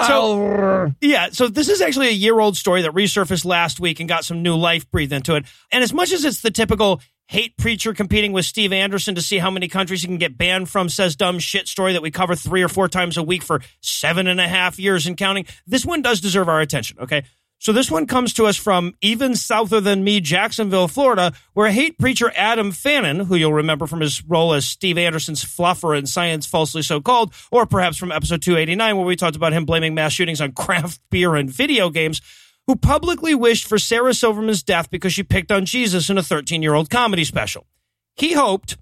Yeah, so this is actually a year old story that resurfaced last week and got some new life breathed into it. And as much as it's the typical hate preacher competing with Steve Anderson to see how many countries he can get banned from, says dumb shit story that we cover three or four times a week for seven and a half years and counting, this one does deserve our attention, okay? So this one comes to us from even souther than me, Jacksonville, Florida, where hate preacher Adam Fannin, who you'll remember from his role as Steve Anderson's fluffer in Science Falsely So Called, or perhaps from episode 289, where we talked about him blaming mass shootings on craft beer and video games, who publicly wished for Sarah Silverman's death because she picked on Jesus in a 13 year old comedy special. He hoped,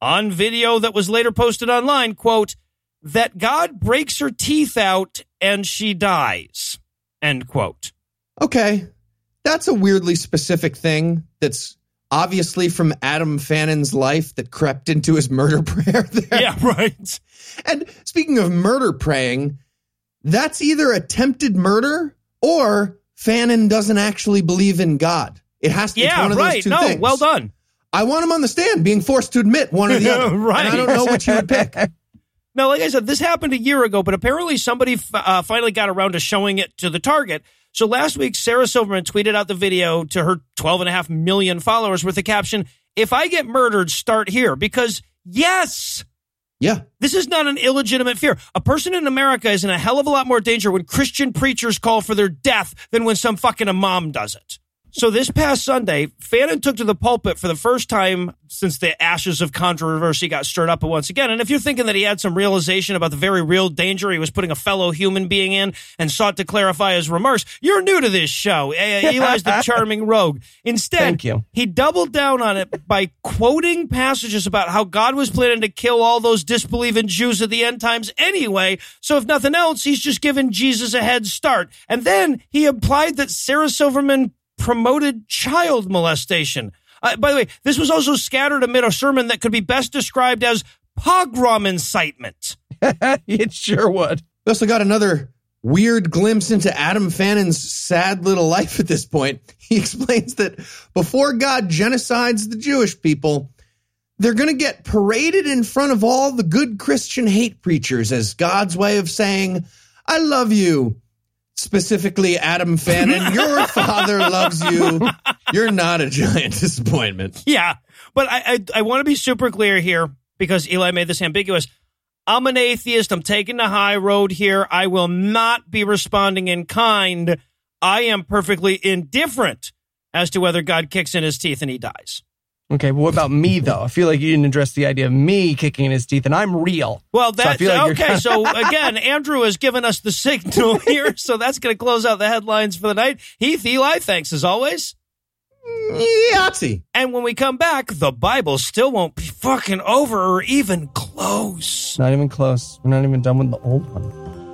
on video that was later posted online, quote, that God breaks her teeth out and she dies, end quote. Okay, that's a weirdly specific thing that's obviously from Adam Fannin's life that crept into his murder prayer there. Yeah, right. And speaking of murder praying, that's either attempted murder or Fannin doesn't actually believe in God. It has to be Yeah, one of right. those two No, things. well done. I want him on the stand being forced to admit one or the other. Right. I don't know which you would pick. Now, like I said, this happened a year ago, but apparently somebody f- uh, finally got around to showing it to the target. So last week, Sarah Silverman tweeted out the video to her 12 and a half million followers with the caption, If I get murdered, start here. Because yes, Yeah. this is not an illegitimate fear. A person in America is in a hell of a lot more danger when Christian preachers call for their death than when some fucking imam does it. So this past Sunday, Fannin took to the pulpit for the first time since the ashes of controversy got stirred up once again. And if you're thinking that he had some realization about the very real danger he was putting a fellow human being in and sought to clarify his remarks, you're new to this show. Eh, Eli's the charming rogue. Instead, he doubled down on it by quoting passages about how God was planning to kill all those disbelieving Jews at the end times anyway. So if nothing else, he's just given Jesus a head start. And then he implied that Sarah Silverman promoted child molestation. Uh, by the way, this was also scattered amid a sermon that could be best described as pogrom incitement. it sure would. We also got another weird glimpse into Adam Fannin's sad little life at this point. He explains that before God genocides the Jewish people, they're going to get paraded in front of all the good Christian hate preachers as God's way of saying, I love you. Specifically, Adam Fannin, your father loves you. You're not a giant disappointment. Yeah, but I I, I want to be super clear here because Eli made this ambiguous. I'm an atheist. I'm taking the high road here. I will not be responding in kind. I am perfectly indifferent as to whether God kicks in his teeth and he dies. Okay, but what about me though? I feel like you didn't address the idea of me kicking in his teeth, and I'm real. Well, that's feel like okay. so again, Andrew has given us the signal here, so that's going to close out the headlines for the night. Heath, Eli, thanks as always. Yahtzee. And when we come back, the Bible still won't be fucking over or even close. Not even close. We're not even done with the old one.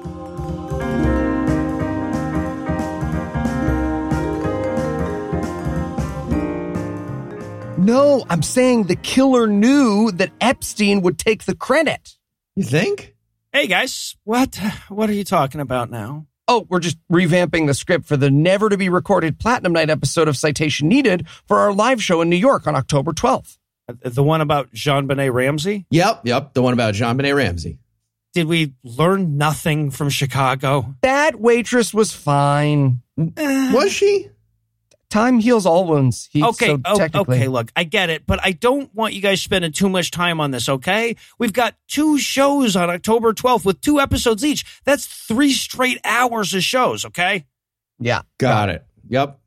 No, I'm saying the killer knew that Epstein would take the credit. You think? Hey guys, what what are you talking about now? Oh, we're just revamping the script for the never to be recorded Platinum Night episode of Citation Needed for our live show in New York on October 12th. Uh, the one about JonBenét Ramsey? Yep, yep. The one about JonBenét Ramsey. Did we learn nothing from Chicago? That waitress was fine. Was she? Time heals all wounds. He, Okay, so oh, okay, look, I get it, but I don't want you guys spending too much time on this, okay? We've got two shows on October 12th with two episodes each. That's three straight hours of shows, okay? Yeah. Got it. Yep.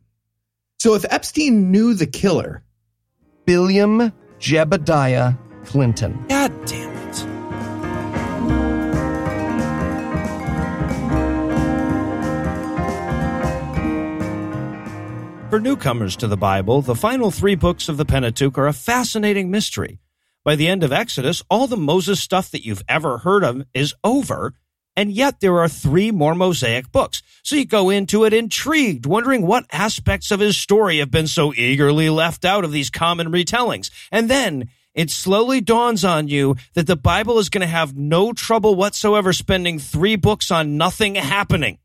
So if Epstein knew the killer, Billiam Jebediah Clinton. God damn For newcomers to the Bible, the final three books of the Pentateuch are a fascinating mystery. By the end of Exodus, all the Moses stuff that you've ever heard of is over, and yet there are three more Mosaic books. So you go into it intrigued, wondering what aspects of his story have been so eagerly left out of these common retellings. And then it slowly dawns on you that the Bible is going to have no trouble whatsoever spending three books on nothing happening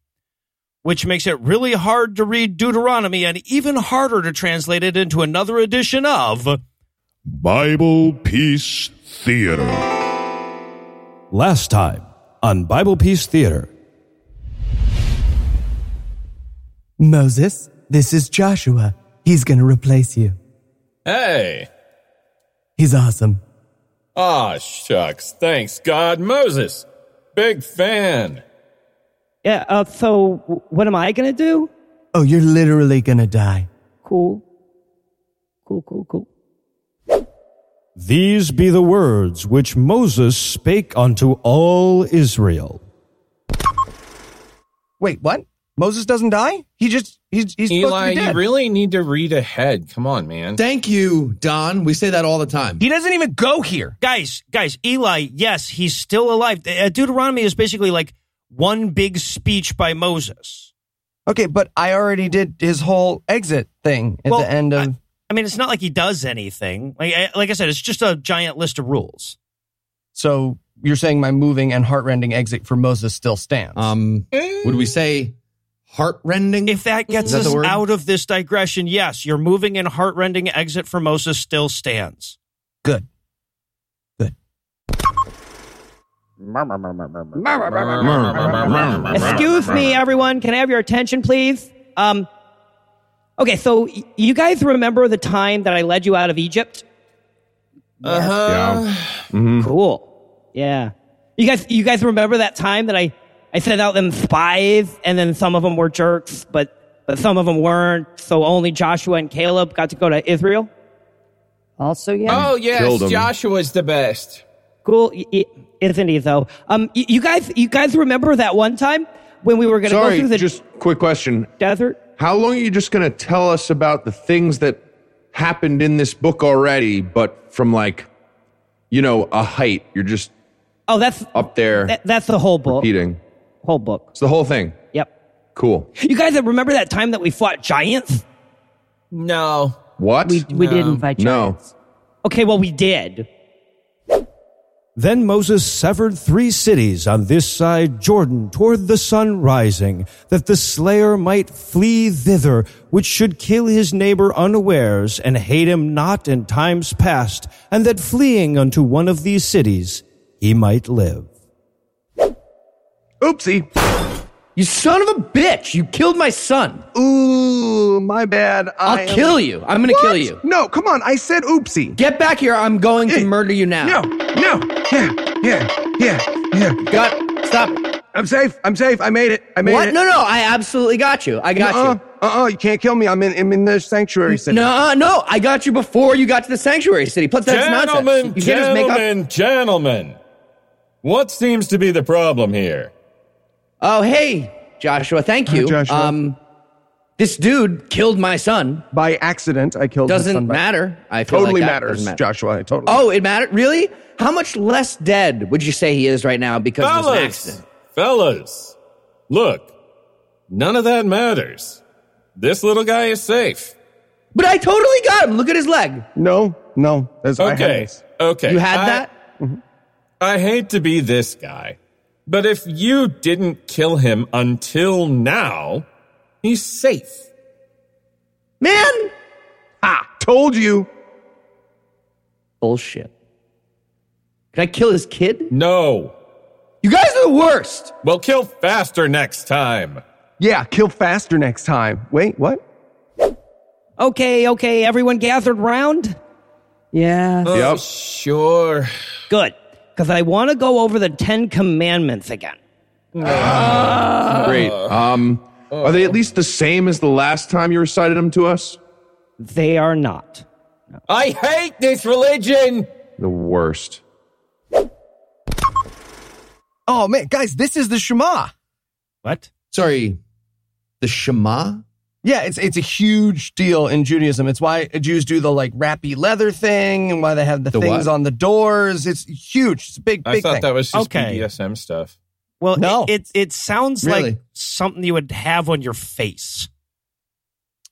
which makes it really hard to read Deuteronomy and even harder to translate it into another edition of Bible Peace Theater. Last Time on Bible Peace Theater. Moses, this is Joshua. He's gonna replace you. Hey. He's awesome. Aw, shucks. Thanks, God. Moses. Big fan. Yeah, uh, so what am I gonna do? Oh, you're literally gonna die. Cool. Cool, cool, cool. These be the words which Moses spake unto all Israel. Wait, what? Moses doesn't die? He just he's he's supposed Eli, to be you really need to read ahead. Come on, man. thank you, Don. We say that all the time. He doesn't even go here. Guys, guys, Eli, yes, he's still alive. Uh, Deuteronomy is basically like one big speech by Moses. Okay, but I already did his whole exit thing at Well, the end of. I mean, it's not like he does anything. Like, I- like I said, it's just a giant list of rules. so you're saying my moving and heartrending exit for Moses still stands? Um, would we say heartrending? If that gets that us out of this digression, yes, your moving and heartrending exit for Moses still stands. Good. Excuse me, everyone. Can I have your attention, please? Um, okay, so y- you guys remember the time that I led you out of Egypt? Uh-huh. Cool. Yeah. You guys, you guys remember that time that I, I sent out them spies, and then some of them were jerks, but but some of them weren't. So only Joshua and Caleb got to go to Israel. Also, yeah. Oh, yes, Killed him. Joshua's the best. Cool, y- y- isn't he? Though. Um, you guys, you guys remember that one time when we were going to go through the just quick question. desert? How long are you just going to tell us about the things that happened in this book already, but from like, you know, a height? You're just Oh, that's up there that, that's the whole book. repeating. Whole book. It's the whole thing. Yep. Cool. You guys remember that time that we fought giants? No. What? We, we didn't fight no. giants. Okay, well we did. Then Moses severed three cities on this side Jordan toward the sun rising, that the slayer might flee thither, which should kill his neighbor unawares, and hate him not in times past, and that fleeing unto one of these cities he might live. Oopsie. You son of a bitch! You killed my son. Ooh, my bad. I'll am- kill you. I'm gonna What? kill you. No, come on. I said oopsie. Get back here! I'm going to Hey, murder you now. No, no. Yeah, yeah, yeah, yeah. Got stop. I'm safe. I'm safe. I made it. I made What? it. No, no. I absolutely got you. I got uh-uh, you. Uh-uh. You can't kill me. I'm in, I'm in the sanctuary city. No, uh, no. I got you before you got to the sanctuary city. Plus, that's Gentlemen, nonsense. You can't just make up. gentlemen, gentlemen. What seems to be the problem here? Oh, hey, Joshua. Thank Hi, you. Joshua. Um, this dude killed my son. By accident, I killed. his son Doesn't by- matter. I feel Totally like that matters, doesn't matter. Joshua. I totally. Oh, it mattered. Really? How much less dead would you say he is right now because of this Fellas, accident? fellas, look, none of that matters. This little guy is safe. But I totally got him. Look at his leg. No, no. That's, I Okay, this. okay. You had I- that? I hate to be this guy, but if you didn't kill him until now, he's safe. Man, Ah, told you. bullshit. Can I kill his kid? No. You guys are the worst. We'll kill faster next time. Yeah, kill faster next time. Wait, what? Okay, okay, everyone gathered round? Yeah. Oh, Yep. Sure. Good. Because I want to go over the Ten Commandments again. Great. Um, are they at least the same as the last time you recited them to us? They are not. I hate this religion. The worst. oh man, guys, this is the Shema. What? Sorry, the Shema? Yeah, it's it's a huge deal in Judaism. It's why Jews do the like wrappy leather thing and why they have the, The things what? on the doors. It's huge. It's a big, big I thought thing. that was just Okay. BDSM stuff. Well, No. it, it, it sounds Really? like something you would have on your face.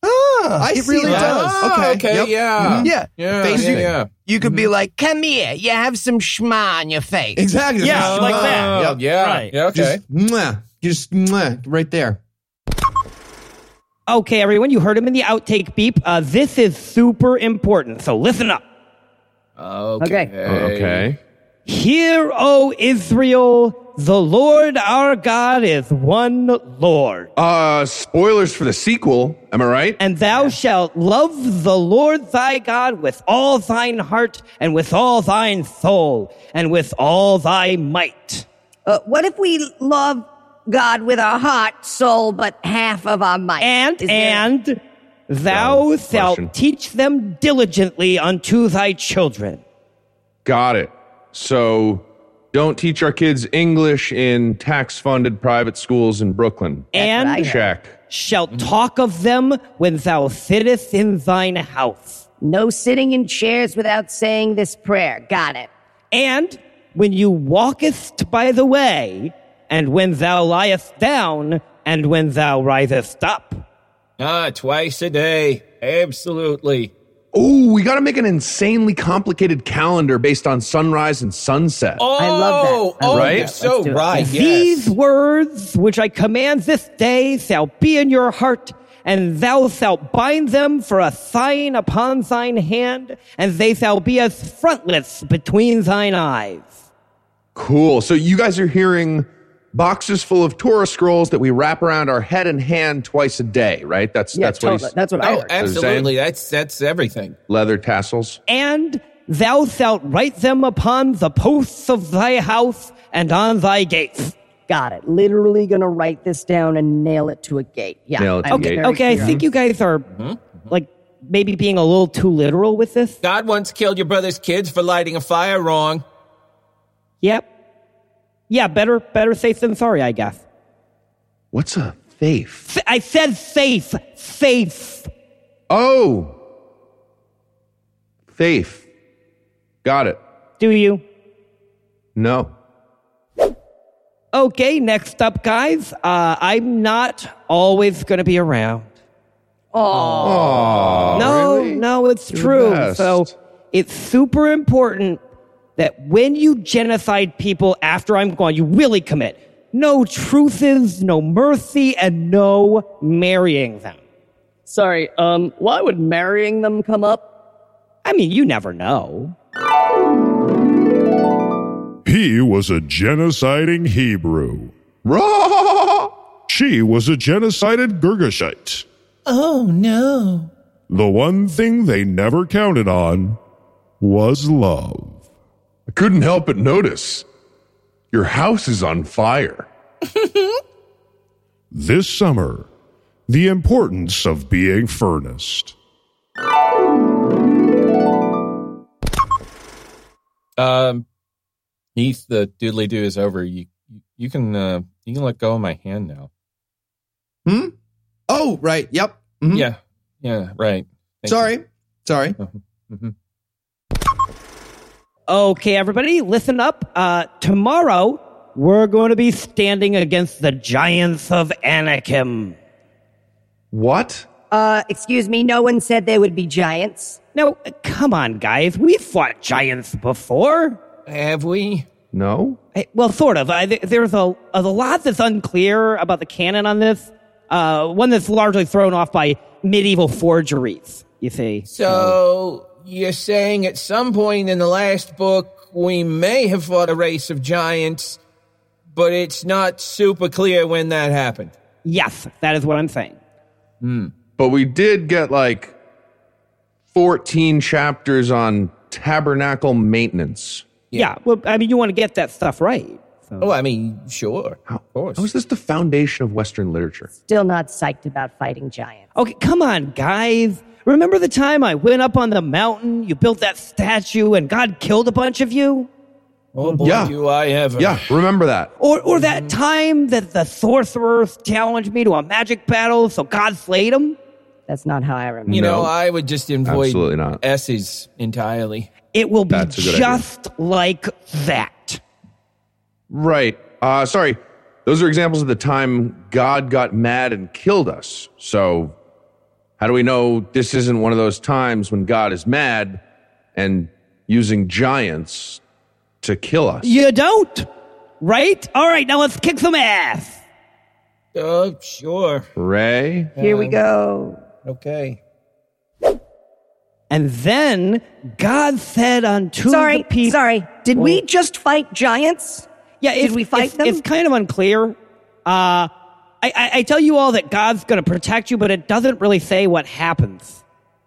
ah, I it see really that. does. Ah, okay, Yep. yeah. Yeah. Yeah, Face yeah, you- yeah. You could be like, "Come here, you have some schma on your face." Exactly. Yeah, the like that. Yep. Yeah, Right. yeah, okay. Just, mwah, just mwah, right there. Okay, everyone, you heard him in the outtake beep. Uh, this is super important, so listen up. Okay. Okay. Hear, O Israel, the Lord our God is one Lord. Uh, spoilers for the sequel. Am I right? And thou shalt love the Lord thy God with all thine heart, and with all thine soul, and with all thy might. Uh, what if we love God with our heart, soul, but half of our might? And, Is there- and thou Valid shalt question. teach them diligently unto thy children. Got it. So, don't teach our kids English in tax-funded private schools in Brooklyn. and what I Check. shalt talk of them when thou sittest in thine house. no sitting in chairs without saying this prayer. Got it. And when you walkest by the way, and when thou liest down, and when thou risest up. Ah, twice a day. Absolutely. Oh, we got to make an insanely complicated calendar based on sunrise and sunset. Oh, I love that. I oh, love Right? you're that. so Let's do it. right. Yes. These words which I command this day shall be in your heart, and thou shalt bind them for a sign upon thine hand, and they shall be as frontlets between thine eyes. Cool. So you guys are hearing boxes full of Torah scrolls that we wrap around our head and hand twice a day, right? That's Yeah, that's what totally. he's That's what I Oh, heard. absolutely. That's that's everything. leather tassels. And thou shalt write them upon the posts of thy house and on thy gates. Got it. Literally gonna write this down and nail it to a gate. Yeah. Nail it to I'm a gate. very Okay, I think you guys are mm-hmm. Mm-hmm. like maybe being a little too literal with this. God once killed your brother's kids for lighting a fire wrong. Yep. Yeah, better better safe than sorry, I guess. What's a faith? F- I said safe, safe. Oh, faith. Got it. Do you? No. Okay, next up, guys. Uh, I'm not always going to be around. Oh, no, really? no, it's You're true. best. So it's super important that when you genocide people after I'm gone, you really commit. No truces, no mercy, and no marrying them. Sorry, um, why would marrying them come up? I mean, you never know. He was a genociding Hebrew. Raw! She was a genocided Girgashite. Oh no. The one thing they never counted on was love. I couldn't help but notice. Your house is on fire. This summer, the importance of being furnace. Um, Heath, the doodly doo is over. You you can uh, you can let go of my hand now. Hmm. Oh, right. Yep. Mhm. Yeah, yeah, right. Thank Sorry. Sorry. Mhm. Okay, everybody, listen up. Uh, tomorrow, we're going to be standing against the giants of Anakim. What? Uh, excuse me, no one said they would be giants. No, come on, guys. We've fought giants before. Have we? No. Hey, well, sort of. I, there's a, a lot that's unclear about the canon on this. Uh, one that's largely thrown off by medieval forgeries, you see. So you're saying at some point in the last book we may have fought a race of giants, but it's not super clear when that happened. Yes, that is what I'm saying. Hmm. But we did get like 14 chapters on tabernacle maintenance. Yeah. well, I mean, you want to get that stuff right. So. Oh, I mean, sure. How, of course. How is this the foundation of Western literature? Still not psyched about fighting giants. Okay, come on, guys. Remember the time I went up on the mountain, you built that statue, and God killed a bunch of you? Oh, boy, Yeah. do I ever. Yeah, remember that. Or, or that time that the sorcerers challenged me to a magic battle, so God slayed them? That's not how I remember. You know, No. I would just avoid Absolutely not. S's entirely. It will be That's a good idea. just like that. Right. Uh, sorry. Those are examples of the time God got mad and killed us. So, how do we know this isn't one of those times when God is mad and using giants to kill us? You don't, right? All right, now let's kick some ass. Oh, sure. Ray? Here we go. Okay. And then God said unto Sorry, the people. sorry. Did we just fight giants? Yeah, Did it's, we fight it's, them? It's kind of unclear. Uh, I, I, I tell you all that God's going to protect you, but it doesn't really say what happens.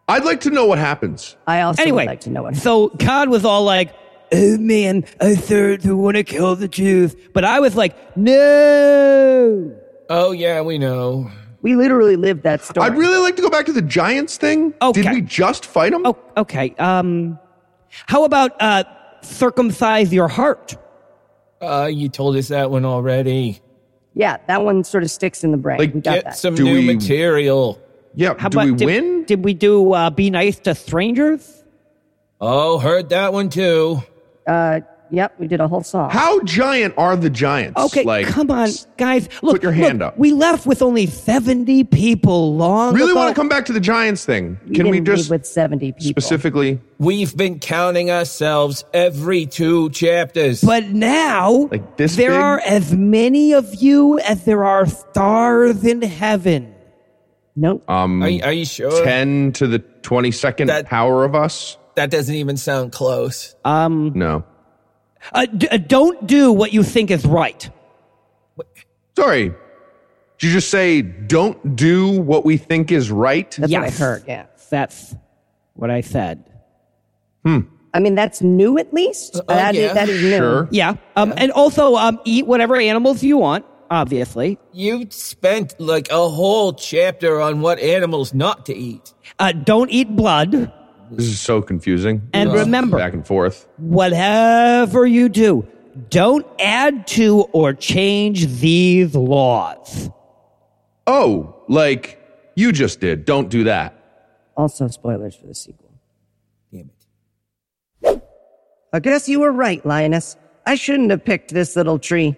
I'd like to know what happens. I also anyway, would like to know what. so God was all like, "Oh man, I third who want to kill the Jews," but I was like, "No." Oh, yeah, we know. We literally lived that story. I'd really like to go back to the giants thing. Okay. Did we just fight them? Oh, okay. Um, how about uh, circumcise your heart? Uh, you told us that one already. yeah, that one sort of sticks in the brain. Like, we got Get that. some Do new we- material. Yeah. How do about we did, win? Did we do uh, be nice to strangers? Oh, heard that one too. Uh, Yep, we did a whole song. How giant are the giants? Okay, like, come on, guys. Look, put your hand look, up. We left with only 70 people long Really ago. want to come back to the giants thing? We Can we didn't leave just with 70 people. specifically We've been counting ourselves every two chapters. But now, like this there big? are as many of you as there are stars in heaven. Nope. um Are you, are you sure? ten to the twenty second That- power of us? That doesn't even sound close. Um, No. Uh, d- uh, don't do what you think is right. Sorry. Did you just say don't do what we think is right? That's what I Yes. heard, yeah. That's what I said. I mean, that's new at least. Uh, that, is, yeah. that is new. Sure. Yeah. Um, And also, um, eat whatever animals you want, obviously. You spent like a whole chapter on what animals not to eat. Uh, don't eat blood. This is so confusing. And This remember- back and forth. Whatever you do, don't add to or change these laws. Oh, like you just did. Don't do that. Also, spoilers for the sequel. Damn it. I guess you were right, Linus. I shouldn't have picked this little tree.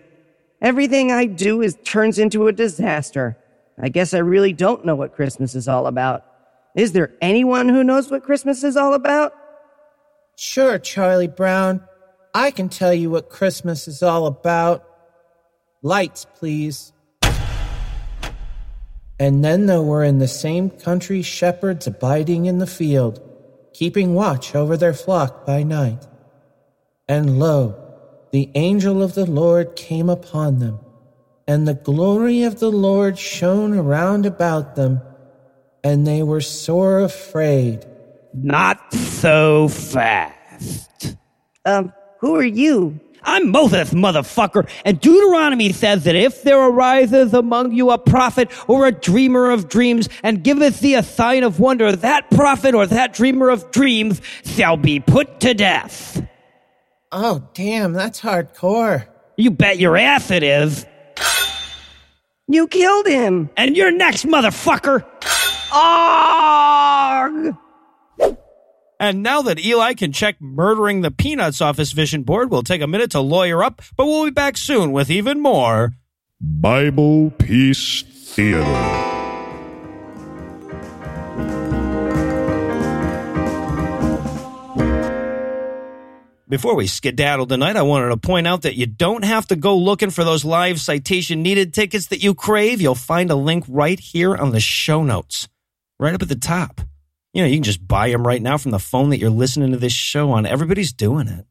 Everything I do is turns into a disaster. I guess I really don't know what Christmas is all about. Is there anyone who knows what Christmas is all about? Sure, Charlie Brown. I can tell you what Christmas is all about. Lights, please. And then there were in the same country shepherds abiding in the field, keeping watch over their flock by night. And lo, the angel of the Lord came upon them, and the glory of the Lord shone around about them, and they were sore afraid. Not so fast. Um, who are you? I'm Moses, motherfucker. And Deuteronomy says that if there arises among you a prophet or a dreamer of dreams and giveth thee a sign of wonder, that prophet or that dreamer of dreams shall be put to death. Oh, damn, that's hardcore. You bet your ass it is. You killed him. And you're next, motherfucker. Arg! And now that Eli can check murdering the peanuts off his vision board, we'll take a minute to lawyer up, but we'll be back soon with even more. Bible Peace Theater. Before we skedaddle tonight, I wanted to point out that you don't have to go looking for those live citation needed tickets that you crave. You'll find a link right here on the show notes, right up at the top. You know, you can just buy them right now from the phone that you're listening to this show on. Everybody's doing it.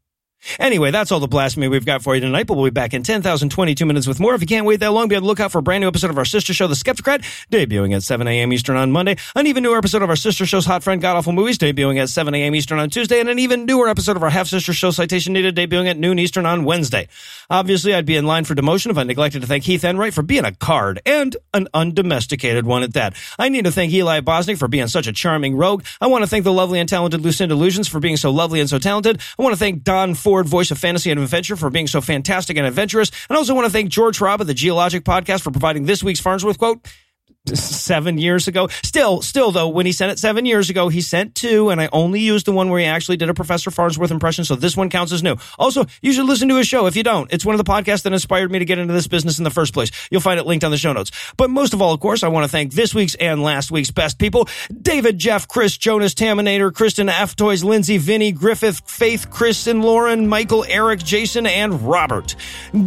Anyway, that's all the blasphemy we've got for you tonight, but we'll be back in 10,022 minutes with more. If you can't wait that long, be on the lookout for a brand new episode of our sister show, The Skepticrat, debuting at 7 a.m. Eastern on Monday, an even newer episode of our sister show's Hot Friend God Awful Movies, debuting at 7 a.m. Eastern on Tuesday, and an even newer episode of our half sister show, Citation Needed, debuting at noon Eastern on Wednesday. Obviously, I'd be in line for demotion if I neglected to thank Heath Enright for being a card, and an undomesticated one at that. I need to thank Eli Bosnick for being such a charming rogue. I want to thank the lovely and talented Lucinda Illusions for being so lovely and so talented. I want to thank Don Ford, voice of fantasy and adventure, for being so fantastic and adventurous. And I also want to thank George Hrab of the Geologic Podcast for providing this week's Farnsworth quote seven years ago. Still, still though, when he sent it seven years ago, he sent two, and I only used the one where he actually did a Professor Farnsworth impression, so this one counts as new. Also, you should listen to his show if you don't. It's one of the podcasts that inspired me to get into this business in the first place. You'll find it linked on the show notes. But most of all, of course, I want to thank this week's and last week's best people David, Jeff, Chris, Jonas, Taminator, Kristen, F Toys, Lindsay, Vinny, Griffith, Faith, Chris, and Lauren, Michael, Eric, Jason, and Robert.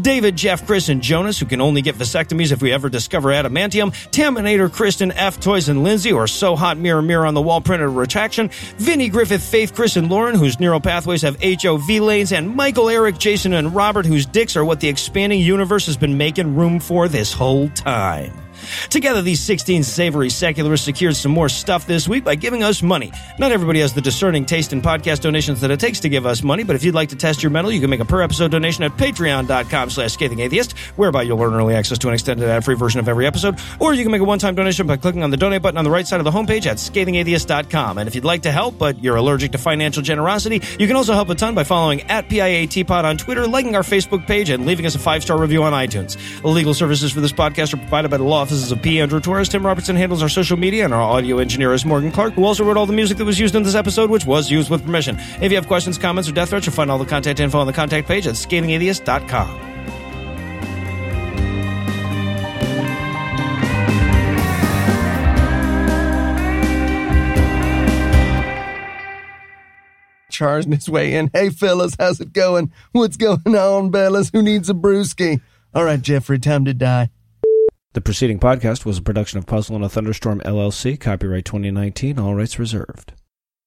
David, Jeff, Chris, and Jonas, who can only get vasectomies if we ever discover adamantium. Taminator, Kristen, F Toys, and Lindsay, or So Hot Mirror Mirror on the Wall printed retraction. Vinny, Griffith, Faith, Chris, and Lauren, whose neural pathways have HOV lanes. And Michael, Eric, Jason, and Robert, whose dicks are what the expanding universe has been making room for this whole time. Together, these 16 savory secularists secured some more stuff this week by giving us money. Not everybody has the discerning taste in podcast donations that it takes to give us money, but if you'd like to test your metal, you can make a per episode donation at patreon.com slash scathing atheist, whereby you'll earn early access to an extended ad-free version of every episode, or you can make a one-time donation by clicking on the donate button on the right side of the homepage at scathingatheist.com. And if you'd like to help, but you're allergic to financial generosity, you can also help a ton by following at PIATPod on Twitter, liking our Facebook page, and leaving us a five-star review on iTunes. Legal services for this podcast are provided by the law offices of P. Andrew Torres. Tim Robertson handles our social media, and our audio engineer is Morgan Clarke, who also wrote all the music that was used in this episode, which was used with permission. If you have questions, comments, or death threats, you'll find all the contact info on the contact page at scathingatheist.com. Charging his way in. Hey, fellas, how's it going? What's going on, fellas? Who needs a brewski? All right, Jeffrey, time to die. The preceding podcast was a production of Puzzle and a Thunderstorm LLC, copyright 2019, all rights reserved.